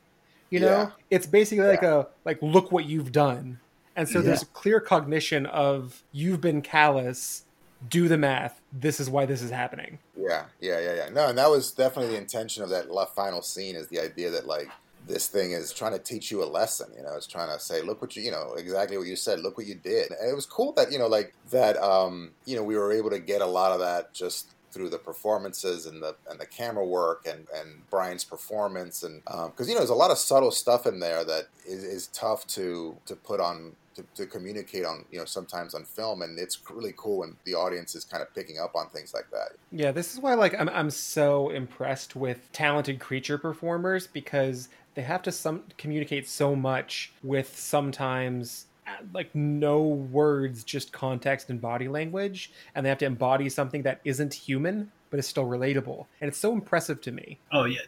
you know, Yeah. it's basically like a like look what you've done, and so Yeah. there's a clear cognition of you've been callous. Do the math. This is why this is happening. Yeah, yeah, yeah, yeah. No, and that was definitely the intention of that final scene is the idea that like this thing is trying to teach you a lesson. You know, it's trying to say, look what you, you know, exactly what you said. Look what you did. And it was cool that you know, like that. Um, you know, we were able to get a lot of that just through the performances and the and the camera work and and Brian's performance and because you know there's a lot of subtle stuff in there that is, is tough to to put on to, to communicate on you know sometimes on film and it's really cool when the audience is kind of picking up on things like that Yeah, this is why like I'm I'm so impressed with talented creature performers because they have to some communicate so much with sometimes uh, like no words, just context and body language, and they have to embody something that isn't human but is still relatable, and it's so impressive to me. Oh yeah,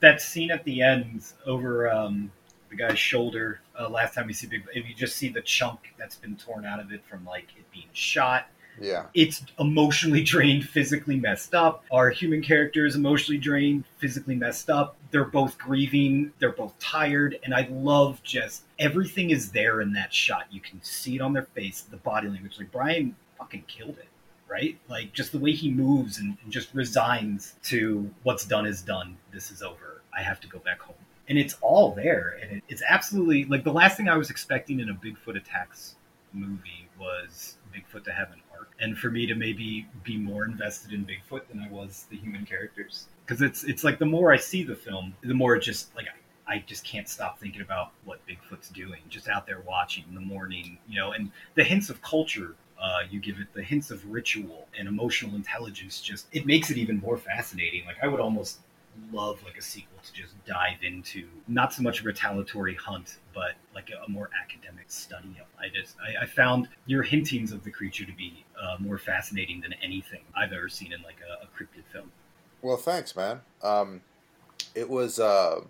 that scene at the end over um, the guy's shoulder. Uh, last time we see Big, if you just see the chunk that's been torn out of it from like it being shot. Yeah It's emotionally drained, physically messed up. Our human character is emotionally drained, physically messed up. They're both grieving. They're both tired, and I love just everything is there in that shot. You can see it on their face, the body language. Like Brian fucking killed it right? Like just the way he moves and, and just resigns to what's done is done. This is over. I have to go back home. And it's all there. And it, it's absolutely like the last thing I was expecting in a Bigfoot attacks movie was Bigfoot to arc. And for me to maybe be more invested in Bigfoot than I was the human characters. Because it's it's like the more I see the film, the more it just like I, I just can't stop thinking about what Bigfoot's doing, just out there watching in the morning, you know, and the hints of culture uh, you give it the hints of ritual and emotional intelligence. Just it makes it even more fascinating. Like I would almost love like a sequel to just dive into not so much a retaliatory hunt, but like a, a more academic study of. I just I, I found your hintings of the creature to be uh, more fascinating than anything I've ever seen in like a, a cryptid film. well thanks man um it was uh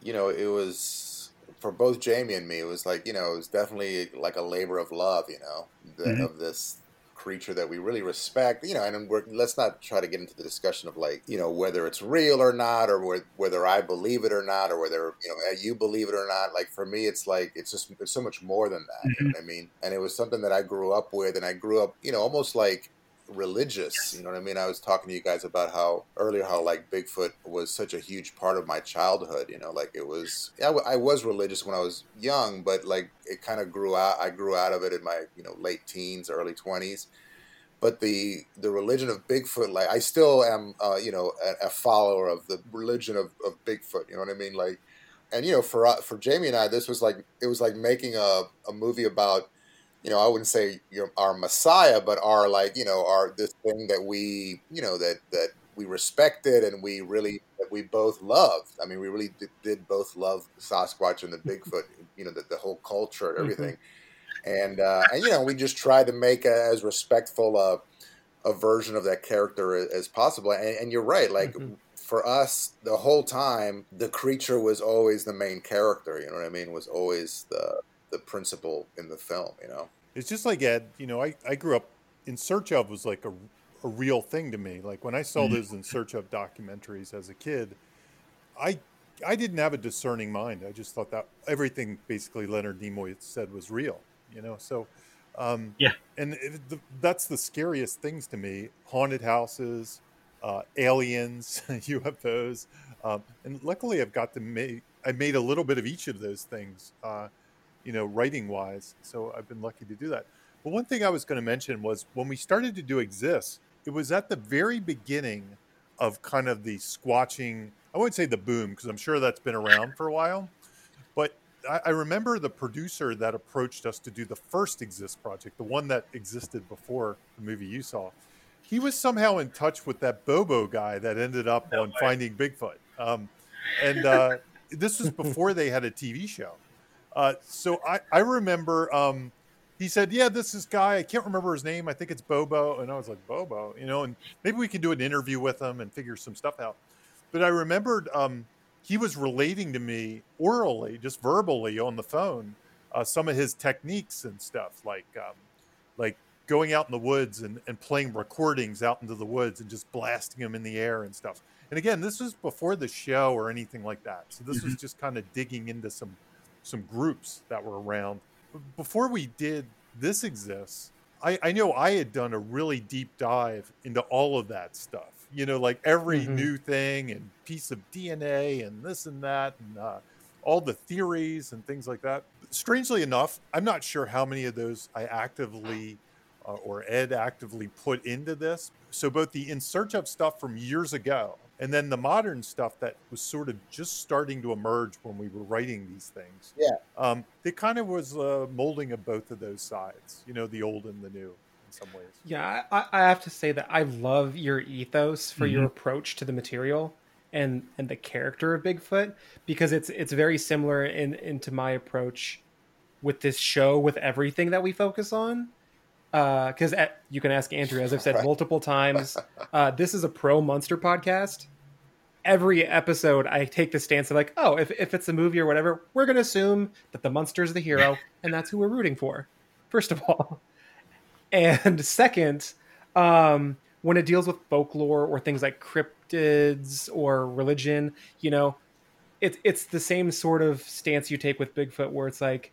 you know it was for both jamie and me it was like you know it was definitely like a labor of love you know the, Mhm. of this creature that we really respect you know and we're, let's not try to get into the discussion of like you know whether it's real or not or whe- whether i believe it or not or whether you know you believe it or not. Like for me it's like it's just it's so much more than that you know mm-hmm. what i mean? And it was something that i grew up with and i grew up you know almost like religious you know what i mean? I was talking to you guys about how earlier how like bigfoot was such a huge part of my childhood you know? Like it was yeah, I w- I was religious when i was young but like it kind of grew out i grew out of it in my you know late teens early 20s but the the religion of bigfoot like i still am uh, you know a, a follower of the religion of, of bigfoot you know what i mean? Like and you know for uh, for jamie and i this was like it was like making a, a movie about you know, I wouldn't say your our Messiah, but our like, you know, our this thing that we, you know, that that we respected and we really that we both loved. I mean, we really did, did both love Sasquatch and the mm-hmm. Bigfoot, you know, the, the whole culture and mm-hmm. everything. And uh, and you know, we just tried to make a, as respectful a, a version of that character as, as possible. And, and you're right, like. Mm-hmm. For us, the whole time, the creature was always the main character. You know what I mean? Was always the the principal in the film. You know. It's just like Ed, you know, I, I grew up in search of was like a, a real thing to me. Like when I saw Mhm. those in search of documentaries as a kid, I I didn't have a discerning mind. I just thought that everything basically Leonard Nimoy said was real, you know. So um, Yeah. and it, the, that's the scariest things to me: haunted houses, uh, aliens, UFOs, um, and luckily I've got to make I made a little bit of each of those things. Uh, you know, writing wise. So I've been lucky to do that. But one thing I was going to mention was when we started to do Exist, it was at the very beginning of kind of the squatching. I wouldn't say the boom because I'm sure that's been around for a while. But I, I remember the producer that approached us to do the first Exist project, the one that existed before the movie you saw. He was somehow in touch with that Bobo guy that ended up on Finding Bigfoot. Um, and uh, this was before they had a TV show. Uh, so I, I remember um, he said, "Yeah, this is guy. I can't remember his name. I think it's Bobo." And I was like, "Bobo," you know. And maybe we can do an interview with him and figure some stuff out. but I remembered um, he was relating to me orally, just verbally on the phone, uh, some of his techniques and stuff, like um, like going out in the woods and, and playing recordings out into the woods and just blasting them in the air and stuff. And again, this was before the show or anything like that. So this was just kind of digging into some some groups that were around. Before we did this exists, I, I know I had done a really deep dive into all of that stuff. You know, like every Mhm. new thing and piece of DNA and this and that and uh, all the theories and things like that. Strangely enough, I'm not sure how many of those I actively uh, or Ed actively put into this. So both the in search of stuff from years ago and then the modern stuff that was sort of just starting to emerge when we were writing these things. Yeah. Um, it kind of was a molding of both of those sides, you know, the old and the new in some ways. Yeah, I, I have to say that I love your ethos for your Mhm. approach to the material and and the character of Bigfoot because it's it's very similar in into my approach with this show with everything that we focus on. Because you can ask Andrew, as I've said Right. multiple times, uh, this is a pro monster podcast. Every episode, I take the stance of like, oh, if, if it's a movie or whatever, we're going to assume that the monster is the hero, and that's who we're rooting for. First of all, and second, um, when it deals with folklore or things like cryptids or religion, you know, it's it's the same sort of stance you take with Bigfoot, where it's like,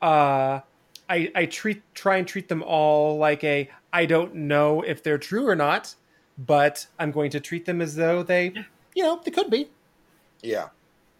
uh, I I treat try and treat them all like a I don't know if they're true or not, but I'm going to treat them as though they, you know, they could be. Yeah,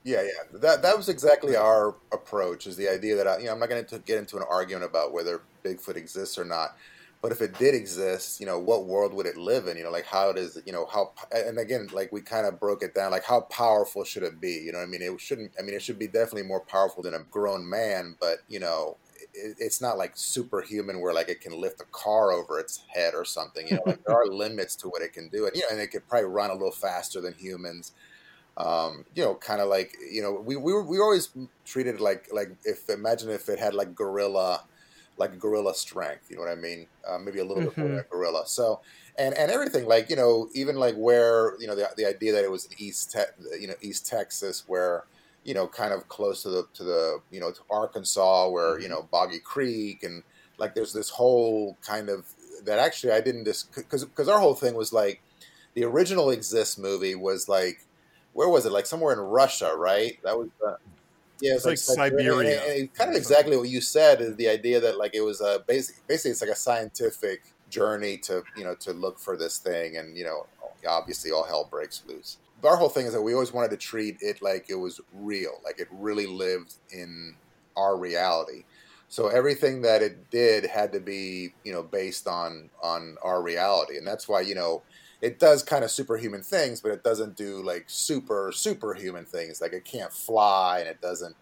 yeah, yeah. That that was exactly our approach. Is the idea that I, you know I'm not going to get into an argument about whether Bigfoot exists or not, but if it did exist, you know, what world would it live in? You know, like how does you know how? And again, like we kind of broke it down. Like how powerful should it be? You know, what I mean, it shouldn't. I mean, it should be definitely more powerful than a grown man, but you know. It, it's not like superhuman where like it can lift a car over its head or something. You know, like there are limits to what it can do, and you know, and it could probably run a little faster than humans um, you know, kind of like you know, we we were, we always treated like like if imagine if it had like gorilla, like gorilla strength. You know what I mean? Uh, maybe a little bit more than a gorilla. So and and everything like you know even like where you know the the idea that it was in East Te- you know East Texas where you know kind of close to the to the you know to Arkansas where you know Boggy Creek and like there's this whole kind of that actually I didn't just because because our whole thing was like the original Exist movie was like where was it? Like somewhere in Russia, right? That was uh, yeah, It's like Siberia. And, and kind of exactly what you said is the idea that like it was a basic, basically it's like a scientific journey to you know to look for this thing, and you know obviously all hell breaks loose. Our whole thing is that we always wanted to treat it like it was real, like it really lived in our reality. So everything that it did had to be, you know, based on on our reality, and that's why you know it does kind of superhuman things, but it doesn't do like super superhuman things. Like it can't fly, and it doesn't,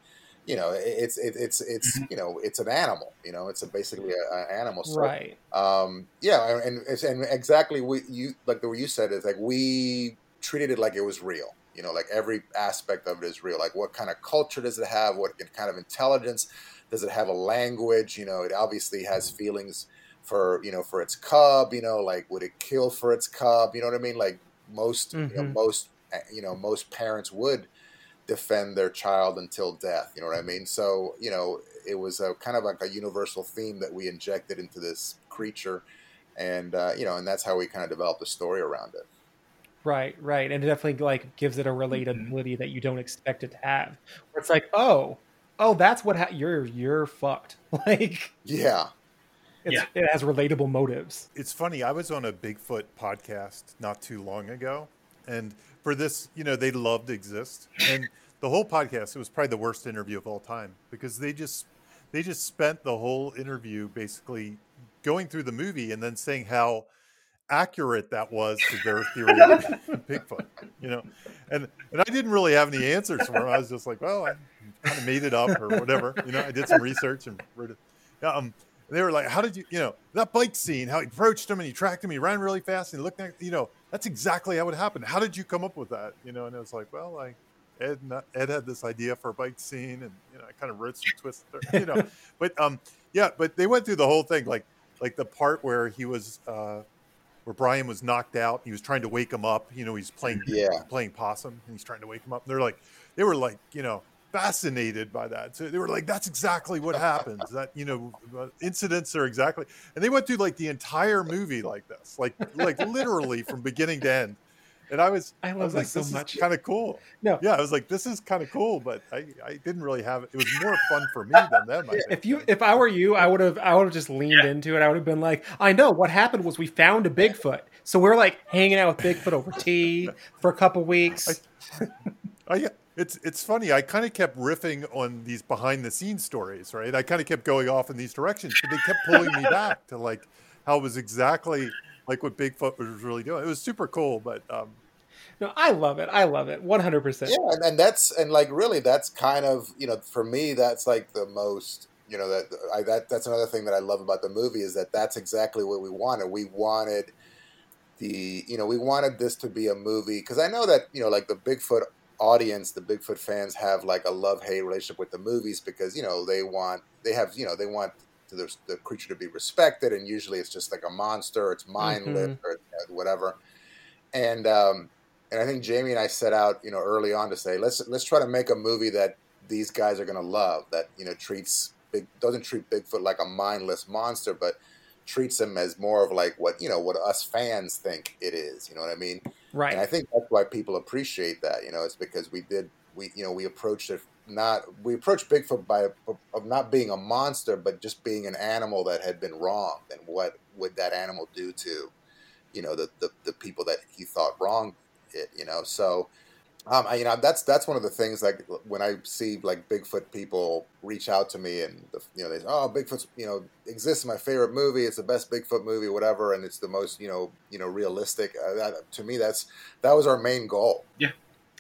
you know, it's it, it's it's you know it's an animal. You know, it's a, basically an animal. So, Right. Um, yeah, and and, it's- and exactly what you like the way you said is like we treated it like it was real. You know, like every aspect of it is real. Like what kind of culture does it have? What kind of intelligence does it have? A language? You know, it obviously has feelings for you know for its cub. You know, like would it kill for its cub? You know what I mean? Like most you know Mhm. most you know most parents would defend their child until death. You know what I mean? So you know it was a kind of like a universal theme that we injected into this creature, and uh, you know, and that's how we kind of developed the story around it. Right, right, and it definitely like gives it a mm-hmm. relatability that you don't expect it to have. Where it's like, oh, oh, that's what ha- you're you're fucked. Like, Yeah, it's, Yeah. it has relatable motives. It's funny. I was on a Bigfoot podcast not too long ago, and for this, you know, they loved exist, and the whole podcast. It was probably the worst interview of all time because they just they just spent the whole interview basically going through the movie and then saying how accurate that was to their theory of Bigfoot. You know, and and I didn't really have any answers for them. I was just like, well, I kind of made it up or whatever. You know, I did some research and wrote it. Um, they were like, "How did you, you know, that bike scene? How he approached him and he tracked him, he ran really fast and he looked, at, you know, that's exactly how it happened. How did you come up with that? You know?" And I was like, "Well, I Ed, Ed had this idea for a bike scene, and you know, I kind of wrote some twists, there, you know." but um, yeah, but they went through the whole thing, like like the part where he was uh, where Brian was knocked out. He was trying to wake him up. You know, he's playing Yeah. playing possum, and he's trying to wake him up. And they're like, they were like, you know, fascinated by that. So they were like, that's exactly what happens. That you know, incidents are exactly. And they went through like the entire movie like this, like like literally from beginning to end. And I was, I love was like, so this much. Kind of cool. No. Yeah, I was like, this is kind of cool, but I, I didn't really have it. It was more fun for me than them. I think. If you, if I were you, I would have, I would have just leaned into it. I would have been like, I know what happened was we found a Bigfoot, so we're like hanging out with Bigfoot over tea for a couple weeks. I, it's it's funny. I kind of kept riffing on these behind the scenes stories, right? I kind of kept going off in these directions, but they kept pulling me back to like how it was exactly like what Bigfoot was really doing. It was super cool, but um, No, I love it. I love it. One hundred percent. Yeah, and, and that's and like really, that's kind of you know for me that's like the most you know that I that that's another thing that I love about the movie is that that's exactly what we wanted. We wanted the you know we wanted this to be a movie because I know that you know like the Bigfoot audience, the Bigfoot fans have like a love hate relationship with the movies because you know they want they have you know they want the, the creature to be respected and usually it's just like a monster, it's mindless or whatever, and um, and I think Jamie and I set out, you know, early on to say let's let's try to make a movie that these guys are going to love, that you know treats big doesn't treat Bigfoot like a mindless monster, but treats him as more of like what you know what us fans think it is. You know what I mean? Right. And I think that's why people appreciate that. You know, it's because we did we you know we approached it not we approached Bigfoot by of not being a monster, but just being an animal that had been wronged, and what would that animal do to you know the the, the people that he thought wronged it. You know, so. Um, I, you know that's that's one of the things like when I see like Bigfoot people reach out to me and the, you know they say, oh Bigfoot's you know exists my favorite movie it's the best Bigfoot movie whatever and it's the most you know you know realistic uh, that, to me that's that was our main goal Yeah,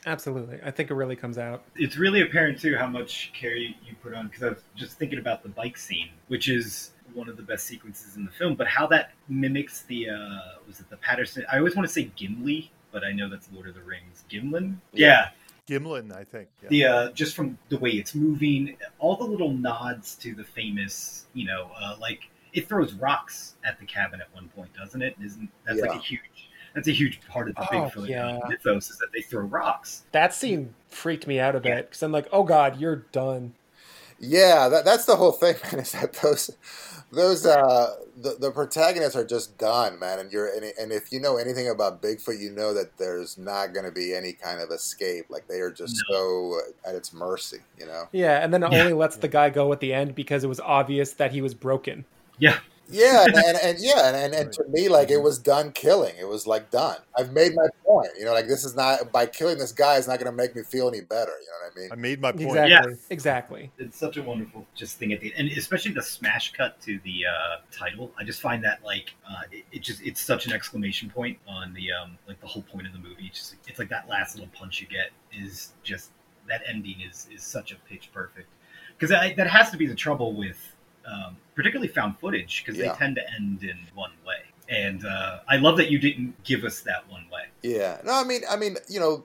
absolutely. I think it really comes out. It's really apparent too how much care you put on because I was just thinking about the bike scene, which is one of the best sequences in the film, but how that mimics the uh was it the Patterson? I always want to say Gimli, but I know that's Lord of the Rings. Gimlin? Yeah. Gimlin, I think. Yeah. The uh, just from the way it's moving, all the little nods to the famous, you know, uh, like it throws rocks at the cabin at one point, doesn't it? Isn't that's like a huge that's a huge part of the Oh, Bigfoot yeah. mythos is that they throw rocks. That scene freaked me out a bit because I'm like, oh god, you're done. Yeah, that, that's the whole thing, man. Is that those those uh the, the protagonists are just done, man. And you're and, and if you know anything about Bigfoot, you know that there's not going to be any kind of escape. Like they are just so at its mercy, you know. Yeah, and then it Yeah. only lets the guy go at the end because it was obvious that he was broken. Yeah. Yeah, and, and, and yeah, and, and, and to me, like it was done killing. It was like done. I've made my point. You know, like this is not by killing this guy is not going to make me feel any better. You know what I mean? I made my point. Exactly. Yeah. Exactly. It's such a wonderful just thing at the end, and especially the smash cut to the uh, title. I just find that like uh, it, it just it's such an exclamation point on the um like the whole point of the movie. It's just it's like that last little punch you get is just that ending is is such a pitch perfect because that that has to be the trouble with um, particularly found footage because Yeah. they tend to end in one way. And uh, I love that you didn't give us that one way. Yeah. No, I mean, I mean, you know,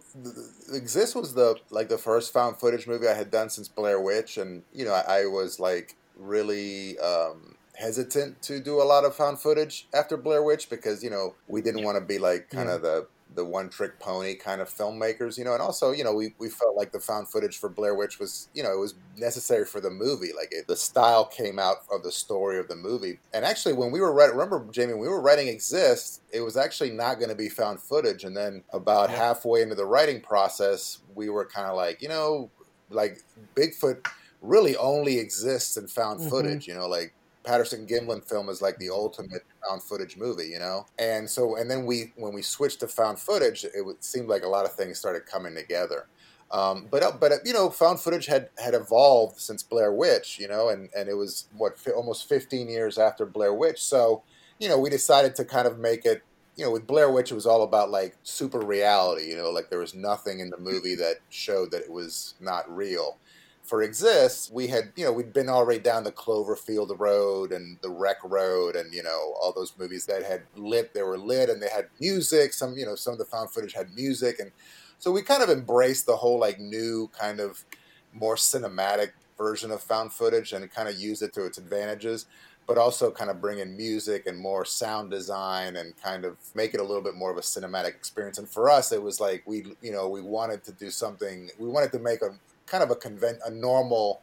Exist was the like the first found footage movie I had done since Blair Witch, and you know, I, I was like really um, hesitant to do a lot of found footage after Blair Witch because you know we didn't want to be like kind of the the one trick pony kind of filmmakers, you know, and also you know we, we felt like the found footage for Blair Witch was you know it was necessary for the movie, like it, the style came out of the story of the movie. And actually, when we were writing, remember Jamie, when we were writing Exist, it was actually not going to be found footage, and then about halfway into the writing process, we were kind of like, you know, like Bigfoot really only exists in found Mhm. footage, you know, like Patterson Gimlin film is like the ultimate found footage movie, you know. And so, and then we when we switched to found footage, it seemed like a lot of things started coming together. Um, but uh, but uh, you know, found footage had had evolved since Blair Witch, you know, and and it was what almost 15 years after Blair Witch. So you know, we decided to kind of make it. You know, with Blair Witch, it was all about like super reality. You know, like there was nothing in the movie that showed that it was not real for Exist, we had, you know, we'd been already down the Cloverfield Road and the REC Road and, you know, all those movies that had lit, they were lit and they had music. Some, you know, some of the found footage had music. And so we kind of embraced the whole like new kind of more cinematic version of found footage and kind of used it to its advantages. but also kind of bring in music and more sound design and kind of make it a little bit more of a cinematic experience. And for us, it was like we, you know, we wanted to do something. We wanted to make a kind of a convent, a normal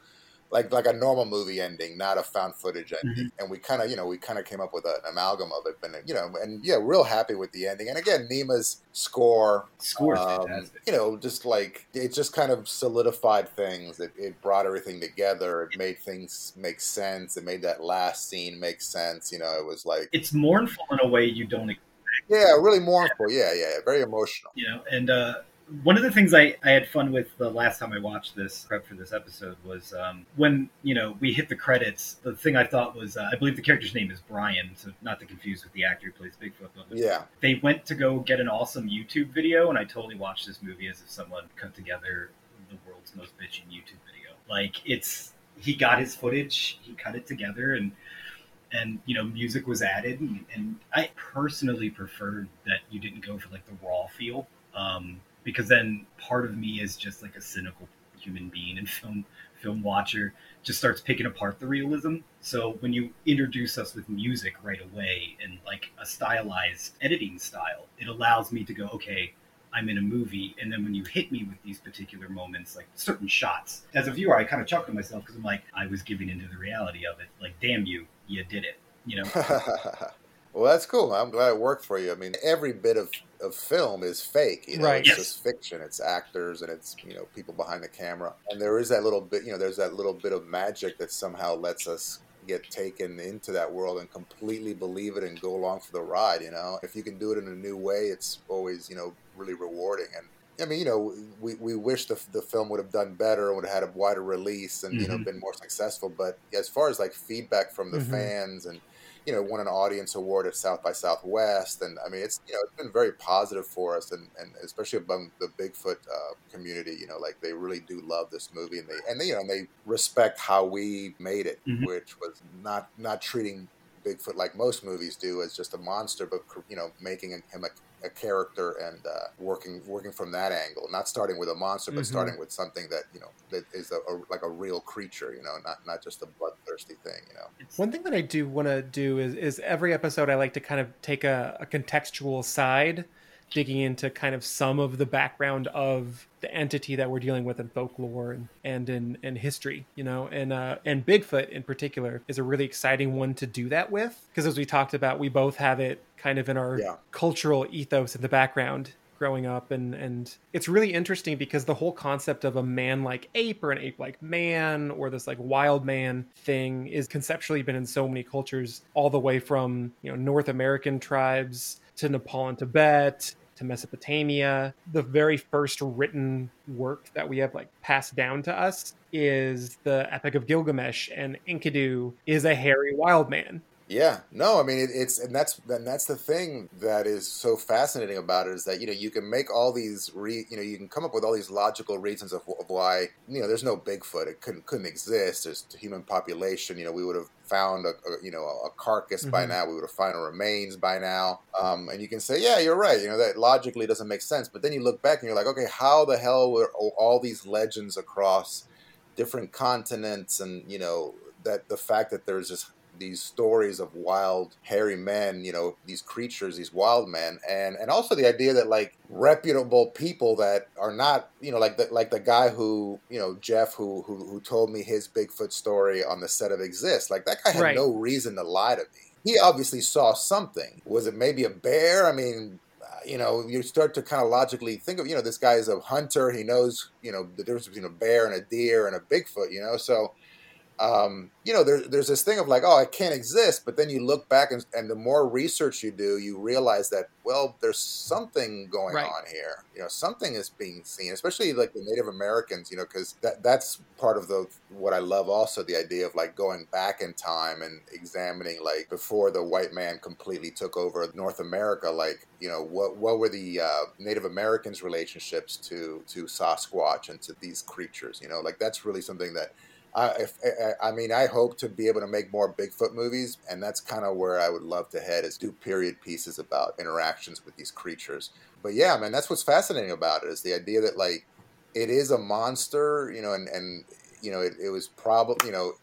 like like a normal movie ending, not a found footage ending. Mm-hmm. And we kind of you know we kind of came up with an amalgam of it, and you know, and yeah, real happy with the ending. And again, Nima's score, score, um, you know, just like it just kind of solidified things. It, it brought everything together. It made things make sense. It made that last scene make sense. You know, it was like it's mournful in a way you don't. Expect. Yeah, really mournful. Yeah, yeah, very emotional. You know, and uh, one of the things I, I had fun with the last time I watched this prep for this episode was um, when you know we hit the credits. The thing I thought was uh, I believe the character's name is Brian, so not to confuse with the actor who plays Bigfoot. But yeah, they went to go get an awesome YouTube video, and I totally watched this movie as if someone cut together the world's most bitching YouTube video. Like it's he got his footage, he cut it together, and and you know music was added, and, and I personally preferred that you didn't go for like the raw feel. Um, because then part of me is just like a cynical human being and film film watcher just starts picking apart the realism. So when you introduce us with music right away and like a stylized editing style, it allows me to go, okay, I'm in a movie. And then when you hit me with these particular moments, like certain shots, as a viewer, I kind of chuckle to myself because I'm like, I was giving into the reality of it. Like, damn you, you did it. You know. well, that's cool. I'm glad it worked for you. I mean, every bit of of film is fake. You know, right. it's yes. just fiction. It's actors and it's you know people behind the camera. And there is that little bit. You know, there's that little bit of magic that somehow lets us get taken into that world and completely believe it and go along for the ride. You know, if you can do it in a new way, it's always you know really rewarding. And I mean, you know, we, we wish the, the film would have done better, would have had a wider release, and mm-hmm. you know, mm-hmm. been more successful. But as far as like feedback from the mm-hmm. fans and you know, won an audience award at South by Southwest, and I mean, it's you know, it's been very positive for us, and, and especially among the Bigfoot uh, community, you know, like they really do love this movie, and they and they you know and they respect how we made it, mm-hmm. which was not not treating Bigfoot like most movies do as just a monster, but you know, making him a a character and uh, working working from that angle, not starting with a monster, but mm-hmm. starting with something that you know that is a, a, like a real creature, you know, not not just a bloodthirsty thing, you know. One thing that I do want to do is is every episode I like to kind of take a, a contextual side digging into kind of some of the background of the entity that we're dealing with in folklore and, and in, in history, you know, and uh, and Bigfoot in particular is a really exciting one to do that with because as we talked about, we both have it kind of in our yeah. cultural ethos in the background growing up and and it's really interesting because the whole concept of a man like ape or an ape like man or this like wild man thing is conceptually been in so many cultures all the way from you know north american tribes to nepal and tibet to Mesopotamia. The very first written work that we have like passed down to us is the Epic of Gilgamesh, and Enkidu is a hairy wild man. Yeah, no, I mean it, it's and that's and that's the thing that is so fascinating about it is that you know you can make all these re, you know you can come up with all these logical reasons of, of why you know there's no Bigfoot. It couldn't couldn't exist. There's human population. You know we would have found a, a you know a carcass mm-hmm. by now. We would have found remains by now. Um, and you can say yeah you're right. You know that logically doesn't make sense. But then you look back and you're like okay how the hell were all these legends across different continents and you know that the fact that there's this these stories of wild hairy men you know these creatures these wild men and and also the idea that like reputable people that are not you know like the like the guy who you know jeff who who, who told me his bigfoot story on the set of exist like that guy had right. no reason to lie to me he obviously saw something was it maybe a bear i mean uh, you know, you start to kind of logically think of, you know, this guy is a hunter. He knows, you know, the difference between a bear and a deer and a Bigfoot, you know. So um, you know, there, there's this thing of like, oh, it can't exist. But then you look back and, and the more research you do, you realize that, well, there's something going right. on here. You know, something is being seen, especially like the Native Americans, you know, because that, that's part of the, what I love also the idea of like going back in time and examining like before the white man completely took over North America, like, you know, what, what were the uh, Native Americans relationships to, to Sasquatch and to these creatures, you know, like that's really something that, uh, if, I mean, I hope to be able to make more Bigfoot movies, and that's kind of where I would love to head is do period pieces about interactions with these creatures. But yeah, man, that's what's fascinating about it is the idea that like it is a monster, you know, and and you know it, it was probably you know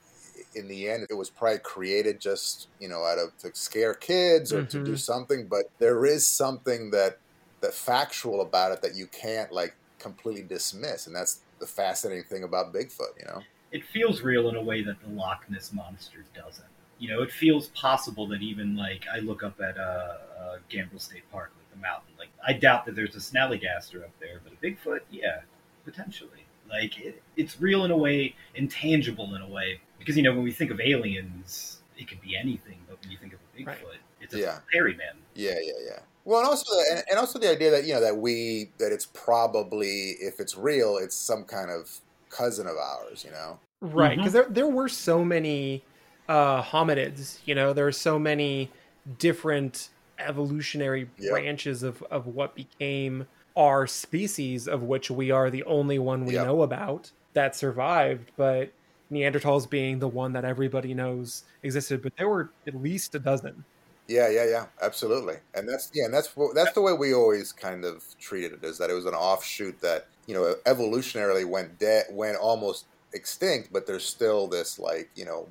in the end, it was probably created just you know out of to scare kids or to do Mhm. something. But there is something that that factual about it that you can't like completely dismiss, and that's the fascinating thing about Bigfoot. You know. It feels real in a way that the Loch Ness monster doesn't. You know, it feels possible that even like I look up at uh, uh, Gambrill State Park, like the mountain. Like I doubt that there's a snallygaster up there, but a Bigfoot, yeah, potentially. Like it, it's real in a way, intangible in a way, because you know when we think of aliens, it could be anything. But when you think of a Bigfoot, Right. it's a Yeah. hairy man. Yeah, yeah, yeah. Well, and also, and, and also the idea that you know that we that it's probably if it's real, it's some kind of cousin of ours. You know. Right, because there there were so many uh, hominids. You know, there are so many different evolutionary Yep. branches of of what became our species, of which we are the only one we Yep. know about that survived. But Neanderthals being the one that everybody knows existed, but there were at least a dozen. Yeah, yeah, yeah, absolutely. And that's yeah, and that's that's the way we always kind of treated it is that it was an offshoot that you know evolutionarily went dead, went almost extinct, but there's still this like you know,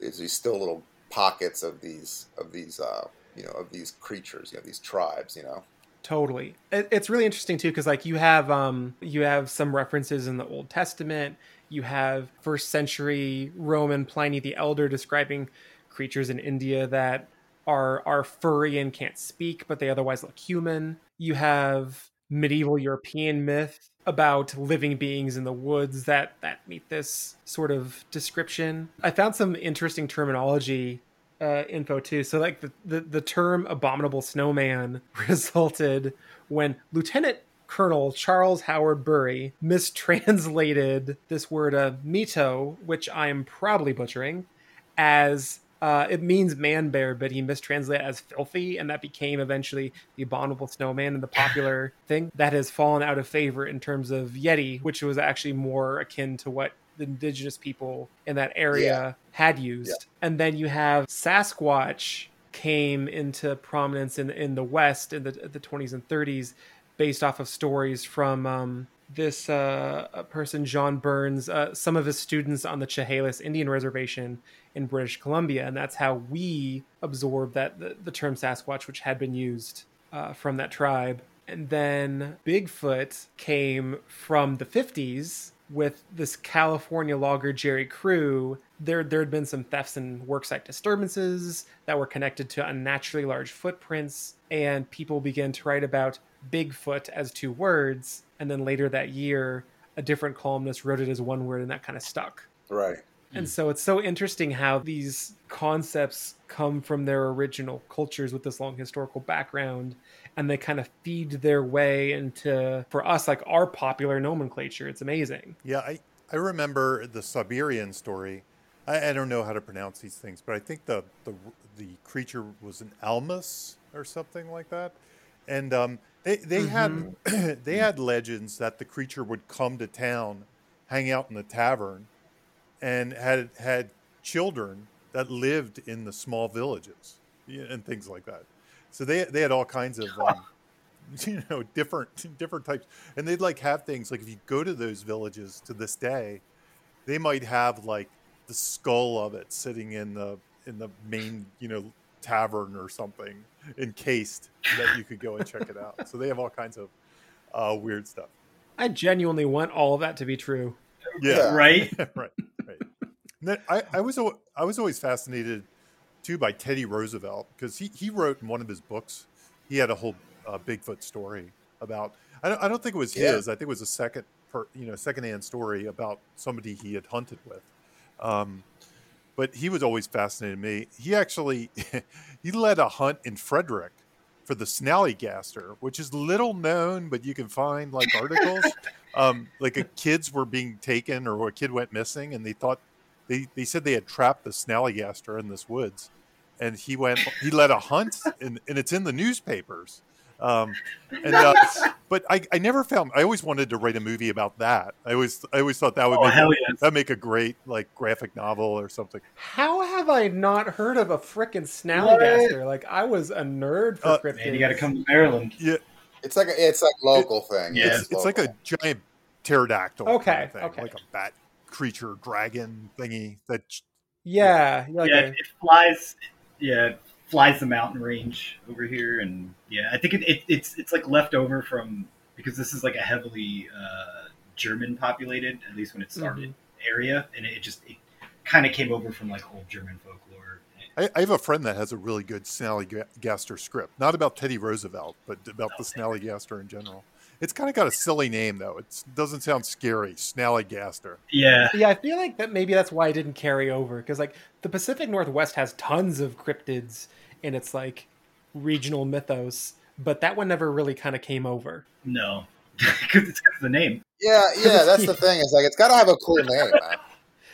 there's these still little pockets of these of these uh you know of these creatures, you know, these tribes, you know. Totally. It, it's really interesting too because like you have um you have some references in the Old Testament. You have first century Roman Pliny the Elder describing creatures in India that are are furry and can't speak, but they otherwise look human. You have medieval European myth about living beings in the woods that that meet this sort of description. I found some interesting terminology uh, info too. So like the, the the term abominable snowman resulted when Lieutenant Colonel Charles Howard Bury mistranslated this word uh, metoh, which I am probably butchering, as uh, it means man bear, but he mistranslated as filthy, and that became eventually the abominable snowman and the popular thing that has fallen out of favor in terms of Yeti, which was actually more akin to what the indigenous people in that area Yeah. had used. And then you have Sasquatch came into prominence in in the West in the the 20s and 30s, based off of stories from um, this uh, person John Burns, uh, some of his students on the Chehalis Indian Reservation in British Columbia, and that's how we absorbed that the, the term Sasquatch, which had been used uh, from that tribe. And then Bigfoot came from the 50s with this California logger Jerry Crew. There, there had been some thefts and worksite disturbances that were connected to unnaturally large footprints, and people began to write about Bigfoot as two words. And then later that year, a different columnist wrote it as one word, and that kind of stuck. Right. And so it's so interesting how these concepts come from their original cultures with this long historical background and they kind of feed their way into for us like our popular nomenclature. It's amazing. Yeah, I, I remember the Siberian story. I, I don't know how to pronounce these things, but I think the the, the creature was an almas or something like that. And um, they they had they had legends that the creature would come to town, hang out in the tavern, and had had children that lived in the small villages and things like that. So they they had all kinds of um, you know different different types, and they'd like have things like if you go to those villages to this day, they might have like the skull of it sitting in the in the main you know tavern or something encased that you could go and check it out. So they have all kinds of uh, weird stuff. I genuinely want all of that to be true. Yeah, Right? right, right. And then I, I was I was always fascinated too by Teddy Roosevelt because he, he wrote in one of his books he had a whole uh, Bigfoot story about I don't, I don't think it was Yeah. his I think it was a second per, you know secondhand story about somebody he had hunted with, um, but he was always fascinated me. He actually he led a hunt in Frederick for the snallygaster, which is little known, but you can find like articles. um, like a kids were being taken or a kid went missing, and they thought they, they said they had trapped the snallygaster in this woods, and he went he led a hunt, and, and it's in the newspapers. Um, and uh, but I, I never found I always wanted to write a movie about that. I always I always thought that would Oh, make hell a, yes. that make a great like graphic novel or something. How have I not heard of a frickin' snallygaster? Like I was a nerd for Uh, cryptids. Man, you got to come to Maryland. Yeah, It's like a, it's like local thing. Yeah. it's, it's like a giant pterodactyl. kind Okay, of thing, okay. like a bat creature, dragon thingy that Yeah, like yeah, a- it flies. Yeah, it flies the mountain range over here, and yeah, I think it, it, it's it's like left over from because this is like a heavily uh, German populated, at least when it started, area, and it just it kind of came over from like old German folklore. I, I have a friend that has a really good Snallygaster script, not about Teddy Roosevelt, but about the Snallygaster in general. It's kind of got a silly name though. It doesn't sound scary. Snallygaster. Yeah, yeah. I feel like that maybe that's why it didn't carry over because like the Pacific Northwest has tons of cryptids in its like regional mythos, but that one never really kind of came over. No, because it's got the name. Yeah, yeah, that's the thing. It's like it's got to have a cool name, man.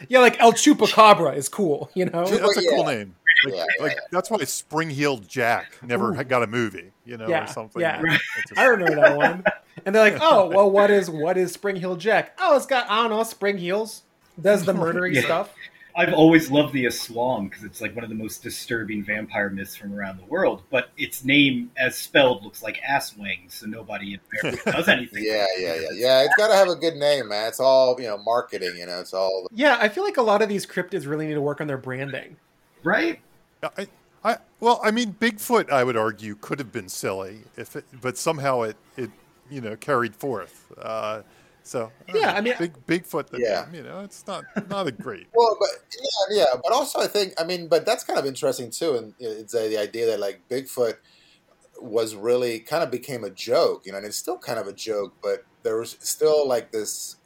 Yeah, like El Chupacabra is cool, you know. Yeah, that's a cool name. Like, Yeah, like yeah. that's why Spring Heeled Jack never Ooh. got a movie, you know, Yeah, or something. yeah. It's just- I remember that one. And they're like, "Oh, well, what is what is Spring Heel Jack? Oh, it's got I don't know, spring heels. Does the murdering Yeah. stuff? I've always loved the Aswang because it's like one of the most disturbing vampire myths from around the world. But its name, as spelled, looks like ass wings, so nobody in America does anything. Yeah, yeah, yeah, yeah. It's got to have a good name, man. It's all you know, marketing. You know, it's all. Yeah, I feel like a lot of these cryptids really need to work on their branding. Right? I, I, well, I mean, Bigfoot, I would argue, could have been silly if, it, but somehow it, it, you know, carried forth. Uh, so Yeah, I mean- big Bigfoot, the Yeah. name, you know, it's not not a great. Well, but yeah, yeah, but also I think I mean, but that's kind of interesting too, and it's uh, the idea that like Bigfoot was really kind of became a joke, you know, and it's still kind of a joke, but there was still like this,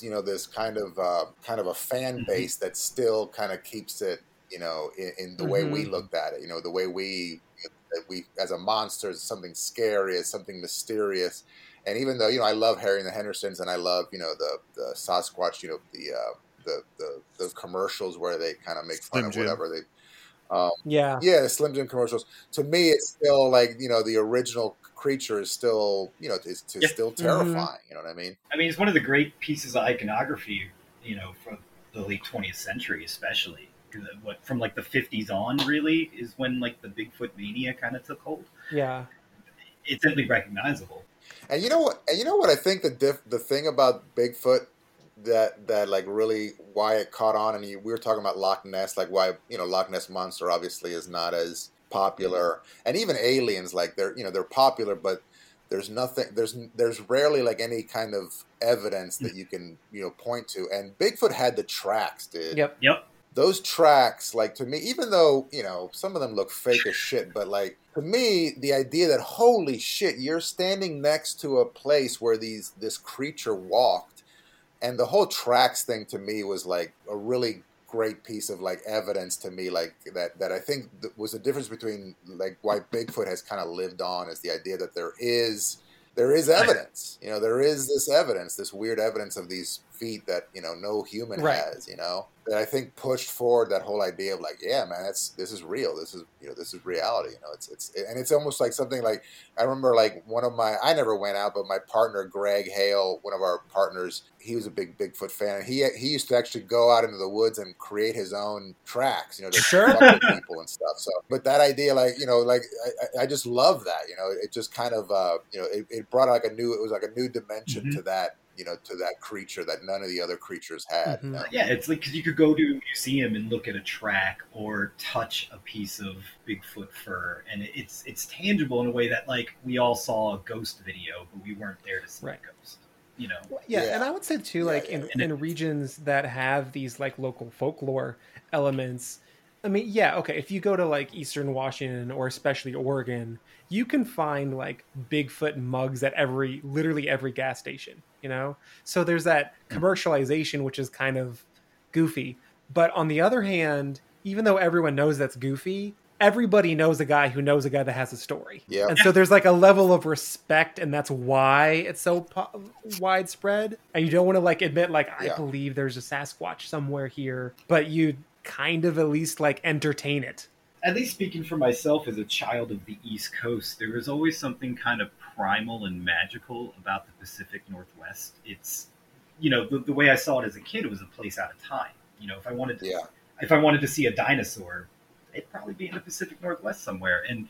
you know, this kind of uh, kind of a fan base that still kind of keeps it, you know, in, in the way we Mhm. looked at it, you know, the way we that we as a monster is something scary, as something mysterious. And even though you know I love Harry and the Hendersons, and I love you know the the Sasquatch, you know the uh, the the those commercials where they kind of make fun Slim of Jim. whatever they. Um, Yeah. yeah, the Slim Jim commercials. To me, it's still like you know the original creature is still you know is, it's Yeah. still terrifying. You know what I mean? I mean, it's one of the great pieces of iconography, you know, from the late 20th century, especially. 'Cause What from like the 50s on, really, is when like the Bigfoot mania kind of took hold. Yeah. It's simply recognizable. And you know what? And you know what? I think the diff, the thing about Bigfoot that that like really why it caught on, and you, we were talking about Loch Ness, like why you know Loch Ness monster obviously is not as popular, and even aliens like they're you know they're popular, but there's nothing there's there's rarely like any kind of evidence that mm. you can you know point to, and Bigfoot had the tracks, dude Yep. Yep. Those tracks, like to me, even though you know some of them look fake as shit, but like to me, the idea that holy shit, you're standing next to a place where these this creature walked, and the whole tracks thing to me was like a really great piece of like evidence to me, like that that I think was the difference between like why Bigfoot has kind of lived on is the idea that there is there is evidence, you know, there is this evidence, this weird evidence of these feet that you know no human Right. has, you know, that I think pushed forward that whole idea of like, yeah, man, that's this is real. This is you know this is reality. You know, it's it's and it's almost like something like I remember like one of my I never went out, but my partner Greg Hale, one of our partners, he was a big Bigfoot fan, and he he used to actually go out into the woods and create his own tracks, you know, to Sure. people and stuff. So, but that idea, like you know, like I, I- just love that. You know, it just kind of uh, you know, it, it brought like a new, it was like a new dimension Mhm. to that. You know, to that creature that none of the other creatures had. you Mhm. know? Yeah, it's like because you could go to a museum and look at a track or touch a piece of Bigfoot fur, and it's it's tangible in a way that like we all saw a ghost video, but we weren't there to see Right. a ghost. You know, Yeah, Yeah. and I would say too, Yeah, like yeah, in, in regions that have these like local folklore elements. I mean, yeah, okay. If you go to like Eastern Washington or especially Oregon, you can find like Bigfoot mugs at every, literally every gas station. You know, so there's that commercialization, which is kind of goofy. But on the other hand, even though everyone knows that's goofy, everybody knows a guy who knows a guy that has a story. Yeah. And so there's like a level of respect, and that's why it's so po- widespread. And you don't want to like admit, like, I Yeah. believe there's a Sasquatch somewhere here, but you kind of at least like entertain it. At least speaking for myself as a child of the East Coast, there was always something kind of primal and magical about the Pacific Northwest. It's, you know, the, the way I saw it as a kid, it was a place out of time. You know, if I wanted to, Yeah. if I wanted to see a dinosaur, it'd probably be in the Pacific Northwest somewhere. And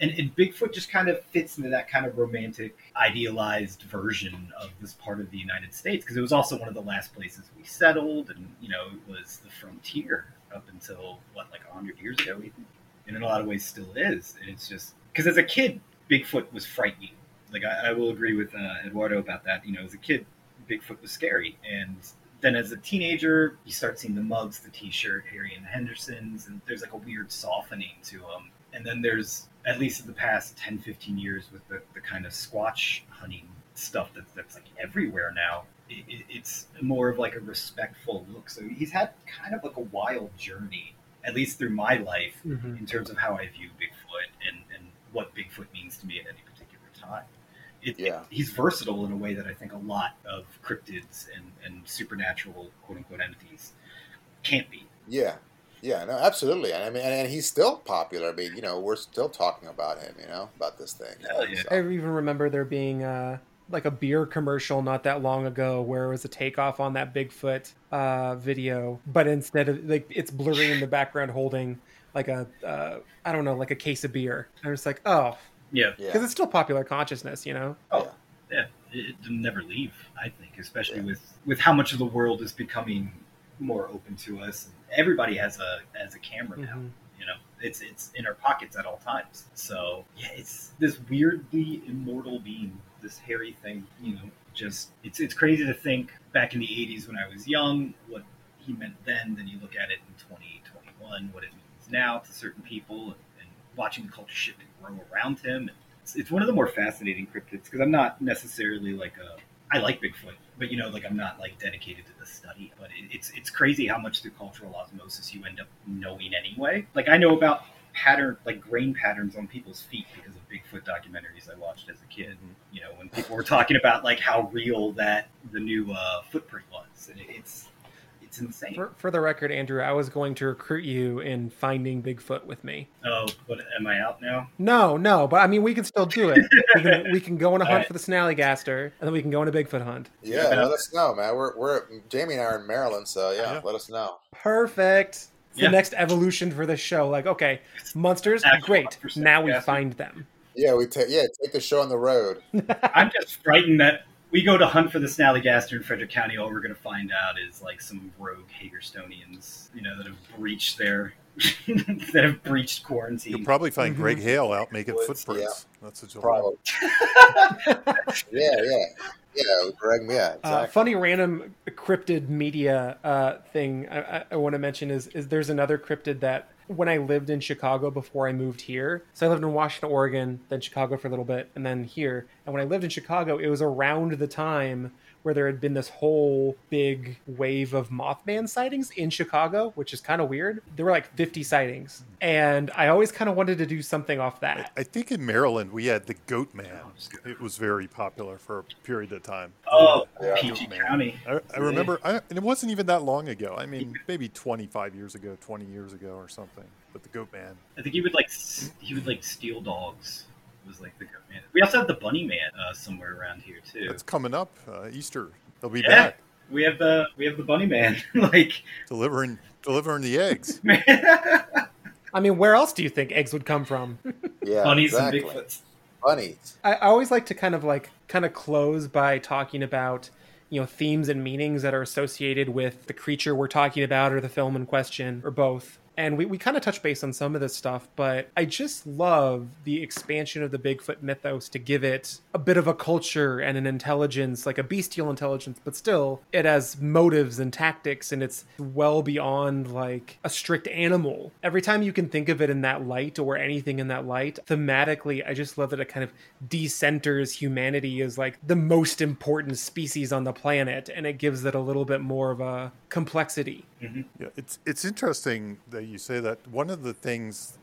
and, and Bigfoot just kind of fits into that kind of romantic, idealized version of this part of the United States because it was also one of the last places we settled, and you know, it was the frontier up until what, like hundred years ago, even. and in a lot of ways still is. And it's just because as a kid, Bigfoot was frightening. Like I, I will agree with uh, Eduardo about that. You know, as a kid, Bigfoot was scary, and then as a teenager, you start seeing the mugs, the T-shirt, Harry and the Hendersons, and there's like a weird softening to them. And then there's at least in the past 10, 15 years with the, the kind of squatch hunting stuff that's, that's like everywhere now. It, it, it's more of like a respectful look. So he's had kind of like a wild journey, at least through my life, Mhm. in terms of how I view Bigfoot and, and what Bigfoot means to me at any particular time. It, Yeah. he's versatile in a way that I think a lot of cryptids and, and supernatural quote unquote entities can't be. Yeah, yeah, no, absolutely. And I mean, and, and he's still popular. I mean, you know, we're still talking about him. You know, about this thing. you know, Hell yeah. so- I even remember there being uh, like a beer commercial not that long ago where it was a takeoff on that Bigfoot uh, video, but instead of like it's blurry in the background holding like a uh, I don't know like a case of beer. And it's like oh Yeah. Yeah. because it's still popular consciousness, you know. Oh, yeah. It, it'll never leave. I think, especially with with how much of the world is becoming more open to us. Everybody has a has a camera now. Mhm. You know, it's it's in our pockets at all times. So yeah, it's this weirdly immortal being, this hairy thing. You know, just it's it's crazy to think back in the '80s when I was young, what he meant then. Then you look at it in 2021, what it means now to certain people, and, and watching the culture shift and grow around him. It's, it's one of the more fascinating cryptids because I'm not necessarily like a I like Bigfoot, but you know, like I'm not like dedicated to the study. But it, it's it's crazy how much through cultural osmosis you end up knowing anyway. Like I know about pattern like grain patterns on people's feet because Bigfoot documentaries I watched as a kid. You know, when people were talking about like how real that the new uh, footprint was, and it, it's it's insane. For, for the record, Andrew, I was going to recruit you in finding Bigfoot with me. Oh, but am I out now? No, no, but I mean, we can still do it. We can, we can go on a hunt Alright. for the Snallygaster, and then we can go on a Bigfoot hunt. yeah, let us know, man. We're we're Jamie and I are in Maryland, so yeah, Yeah. let us know. Perfect. It's Yeah. The next evolution for the show. Like, okay, monsters, Actual great. Now we Snallygaster. find them. Yeah, we take yeah take the show on the road. I'm just frightened that we go to hunt for the Snallygaster in Frederick County. All we're going to find out is like some rogue Hagerstonians, you know, that have breached their that have breached quarantine. You'll probably find. Greg Hale out making Woods, footprints. That's a you'll Probably. yeah, yeah, yeah. Greg, yeah, exactly. Uh, funny random cryptid media uh, thing I, I, I want to mention is is there's another cryptid that when I lived in Chicago before I moved here. So I lived in Washington, Oregon, then Chicago for a little bit, and then here. And when I lived in Chicago, it was around the time where there had been this whole big wave of Mothman sightings in Chicago, which is kind of weird. There were like 50 sightings, and I always kind of wanted to do something off that. I think in Maryland we had the Goat Man. It was very popular for a period of time. oh, Yeah. PG County. I, I remember, I, and it wasn't even that long ago. I mean, maybe 25 years ago, 20 years ago, or something. But the Goat Man. I think he would like he would like steal dogs. Was like the goat man. We also have the bunny man uh, somewhere around here too. It's coming up. Uh, Easter. They'll be Yeah. back We have the we have the bunny man. like delivering delivering the eggs. I mean, where else do you think eggs would come from? yeah, bunnies exactly. and Bigfoots. Bunnies. I I always like to kind of like kind of close by talking about you know themes and meanings that are associated with the creature we're talking about or the film in question or both. And we, we kind of touch base on some of this stuff, but I just love the expansion of the Bigfoot mythos to give it a bit of a culture and an intelligence, like a bestial intelligence, but still it has motives and tactics and it's well beyond like a strict animal. Every time you can think of it in that light or anything in that light, thematically, I just love that it kind of decenters humanity as like the most important species on the planet and it gives it a little bit more of a complexity. Yeah, it's it's interesting that you say that. One of the things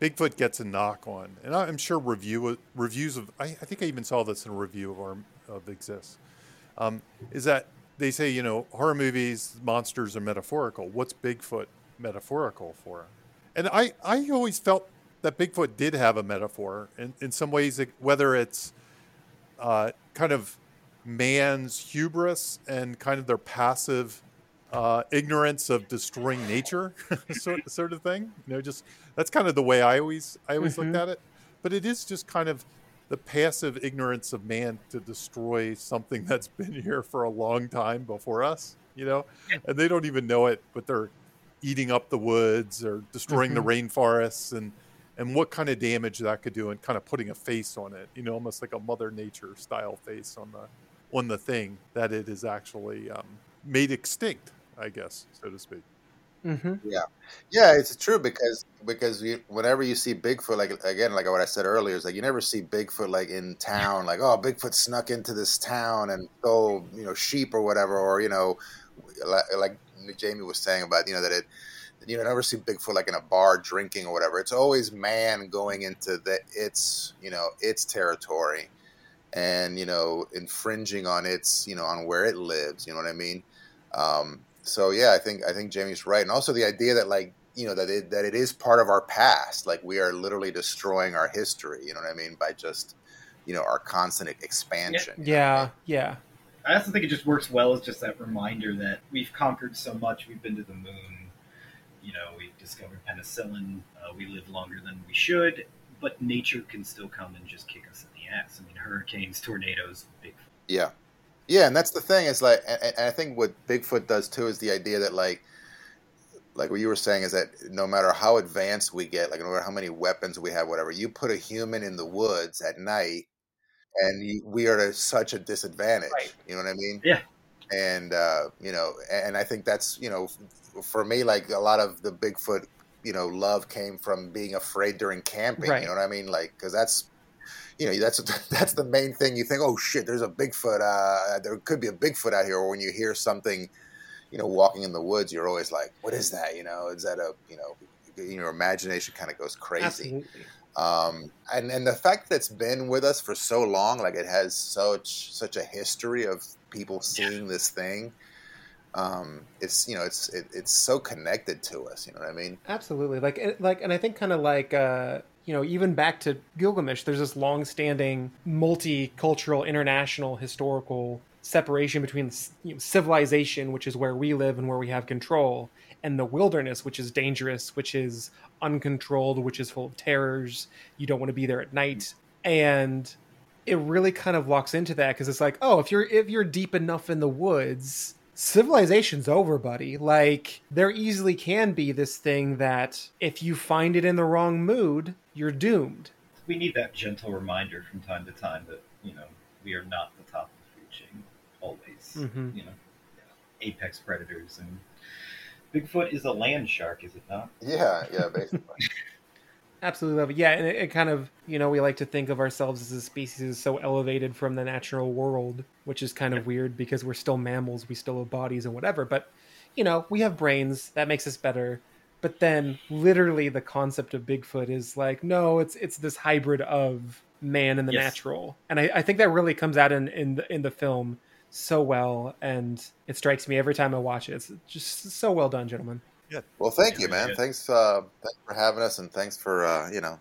Bigfoot gets a knock on, and I'm sure review reviews of I, I think I even saw this in a review of our of Exists, um, is that they say you know horror movies monsters are metaphorical. What's Bigfoot metaphorical for? And I I always felt that Bigfoot did have a metaphor in in some ways, whether it's uh, kind of man's hubris and kind of their passive uh, ignorance of destroying nature, sort, sort of thing. You know, just that's kind of the way I always I always looked at it. But it is just kind of the passive ignorance of man to destroy something that's been here for a long time before us. You know, and they don't even know it, but they're eating up the woods or destroying the rainforests and and what kind of damage that could do and kind of putting a face on it you know almost like a mother nature style face on the on the thing that it is actually um, made extinct i guess so to speak Mm-hmm. Yeah, yeah, it's true because because you, whenever you see Bigfoot, like again, like what I said earlier, is like you never see Bigfoot like in town, like oh, Bigfoot snuck into this town and stole you know sheep or whatever, or you know, like, like Jamie was saying about you know that it. You know, never see Bigfoot like in a bar drinking or whatever. It's always man going into the its you know its territory, and you know infringing on its you know on where it lives. You know what I mean? Um, so yeah, I think I think Jamie's right, and also the idea that like you know that it, that it is part of our past. Like we are literally destroying our history. You know what I mean by just you know our constant expansion. you know I Yeah, mean? yeah. I also think it just works well as just that reminder that we've conquered so much. We've been to the moon. You know, we've discovered penicillin. Uh, we live longer than we should, but nature can still come and just kick us in the ass. I mean, hurricanes, tornadoes, big. Yeah, yeah, and that's the thing. Is like, and, and I think what Bigfoot does too is the idea that like, like what you were saying is that no matter how advanced we get, like no matter how many weapons we have, whatever, you put a human in the woods at night, and you, we are at such a disadvantage. Right. You know what I mean? Yeah. And uh, you know, and I think that's you know, for me, like a lot of the Bigfoot, you know, love came from being afraid during camping. Right. You know what I mean? Like, because that's you know that's that's the main thing you think oh shit there's a bigfoot uh there could be a bigfoot out here. Or when you hear something you know walking in the woods you're always like what is that? You know is that a you know your imagination kind of goes crazy. Um and and the fact that it's been with us for so long like it has such such a history of people seeing this thing um it's you know it's it, it's so connected to us you know what i mean? Absolutely. Like it- like and I think kind of like uh you know, even back to Gilgamesh, there's this long-standing multicultural, international, historical separation between you know, civilization, which is where we live and where we have control, and the wilderness, which is dangerous, which is uncontrolled, which is full of terrors. You don't want to be there at night, and it really kind of locks into that because it's like, oh, if you're if you're deep enough in the woods, civilization's over, buddy. Like there easily can be this thing that if you find it in the wrong mood, you're doomed. We need that gentle reminder from time to time that you know we are not the top of the food chain always. Mhm. You know, apex predators and Bigfoot is a land shark, is it not? yeah yeah basically Absolutely love it. Yeah, and it, it kind of, you know, we like to think of ourselves as a species so elevated from the natural world, which is kind of weird because we're still mammals, we still have bodies and whatever. But, you know, we have brains, that makes us better. But then literally the concept of Bigfoot is like, no, it's it's this hybrid of man and the Yes. natural. And I, I think that really comes out in, in the in the film so well and it strikes me every time I watch it. It's just so well done, gentlemen. Well, thank Yeah, you, man. good. Thanks, uh, thanks for having us, and thanks for uh, you know,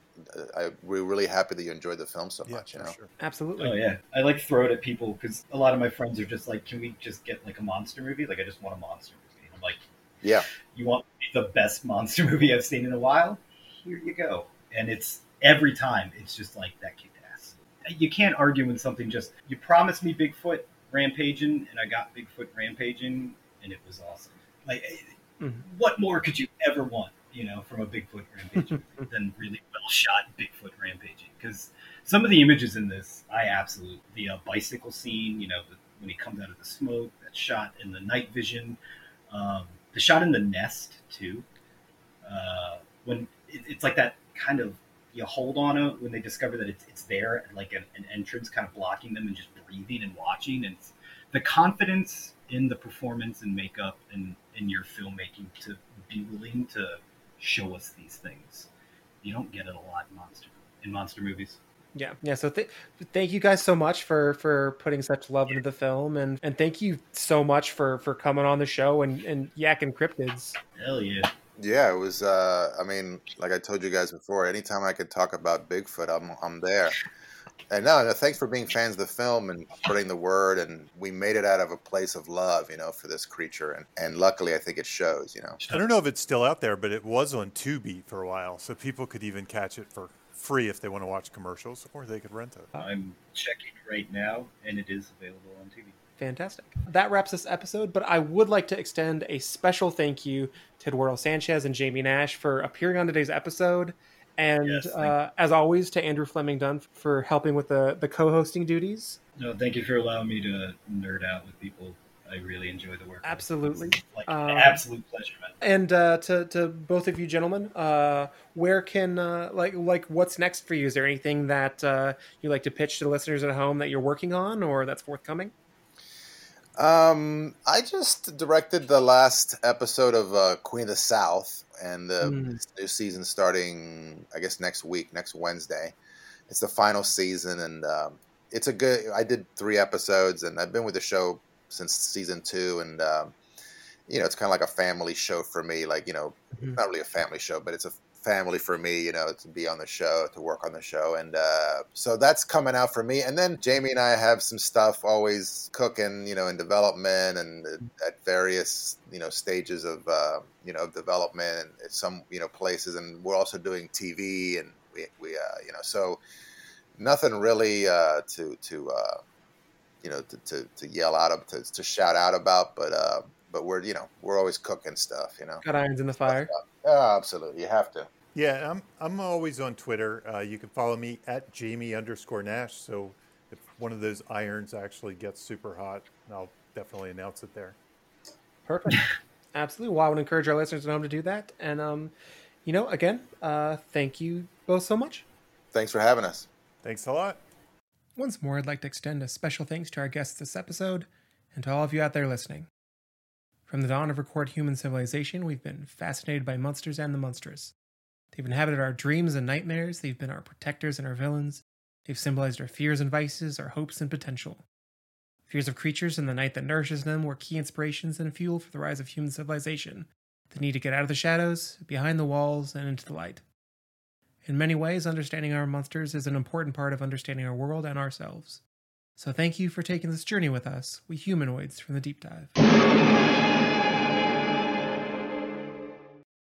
I we're really happy that you enjoyed the film so yeah much. You know, sure Absolutely. Oh yeah, I like throw it at people because a lot of my friends are just like, "Can we just get like a monster movie? Like, I just want a monster movie." I'm like, yeah, "You want the best monster movie I've seen in a while? Here you go." And it's every time it's just like that kicked ass. You can't argue when something just you promised me Bigfoot rampaging, and I got Bigfoot rampaging, and it was awesome. Like, Mhm. what more could you ever want? You know, from a Bigfoot rampaging than really well shot Bigfoot rampaging because some of the images in this, I absolutely the uh, bicycle scene. You know, the, when he comes out of the smoke, that shot in the night vision, um, the shot in the nest too. Uh, when it, it's like that kind of you hold on it when they discover that it's, it's there, like an, an entrance, kind of blocking them and just breathing and watching, and the confidence in the performance and makeup and in your filmmaking to be willing to show us these things. You don't get it a lot in monster in monster movies. Yeah, yeah. So th- thank you guys so much for for putting such love into the film, and and thank you so much for for coming on the show and and yakking cryptids. Hell yeah! yeah. It was. Uh, I mean, like I told you guys before, anytime I could talk about Bigfoot, I'm I'm there. And no, no, thanks for being fans of the film and spreading the word. And we made it out of a place of love, you know, for this creature. And and luckily, I think it shows. You know. I don't know if it's still out there, but it was on Tubi for a while, so people could even catch it for free if they want to watch commercials, or they could rent it. I'm checking right now, and it is available on Tubi. Fantastic. That wraps this episode, but I would like to extend a special thank you to Eduardo Sanchez and Jamie Nash for appearing on today's episode. And Yes, uh, as always, to Andrew Fleming Dunn for helping with the, the co hosting duties. No, thank you for allowing me to nerd out with people. I really enjoy the work. Absolutely. Like Um, an absolute pleasure, man. And uh, to, to both of you gentlemen, uh, where can uh, like like what's next for you? Is there anything that uh, you like to pitch to the listeners at home that you're working on or that's forthcoming? Um, I just directed the last episode of uh, Queen of the South, and the Mm. new season starting, I guess, next week, next Wednesday. It's the final season, and um, it's a good. I did three episodes, and I've been with the show since season two, and um, you know, it's kind of like a family show for me. Like, you know, Mhm. not really a family show, but it's a family for me, you know, to be on the show, to work on the show. And uh, so that's coming out for me. And then Jamie and I have some stuff always cooking, you know, in development and at various, you know, stages of, uh, you know, development and at some, you know, places. And we're also doing TV and we, we uh, you know, so nothing really uh, to, to, uh, you know, to, to, to yell out of, to, to shout out about, but, uh, but we're, you know, we're always cooking stuff, you know. Got irons in the fire. Oh, absolutely. You have to. Yeah, I'm I'm always on Twitter. Uh, you can follow me at Jamie underscore Nash. So if one of those irons actually gets super hot, I'll definitely announce it there. Perfect. Absolutely. Well, I would encourage our listeners at home to do that. And, um, you know, again, uh, thank you both so much. Thanks for having us. Thanks a lot. Once more, I'd like to extend a special thanks to our guests this episode and to all of you out there listening. From the dawn of recorded human civilization, we've been fascinated by monsters and the monstrous. They've inhabited our dreams and nightmares, they've been our protectors and our villains, they've symbolized our fears and vices, our hopes and potential. Fears of creatures and the night that nourishes them were key inspirations and fuel for the rise of human civilization, the need to get out of the shadows, behind the walls, and into the light. In many ways, understanding our monsters is an important part of understanding our world and ourselves. So thank you for taking this journey with us, we Humanoids from the Deep Dive.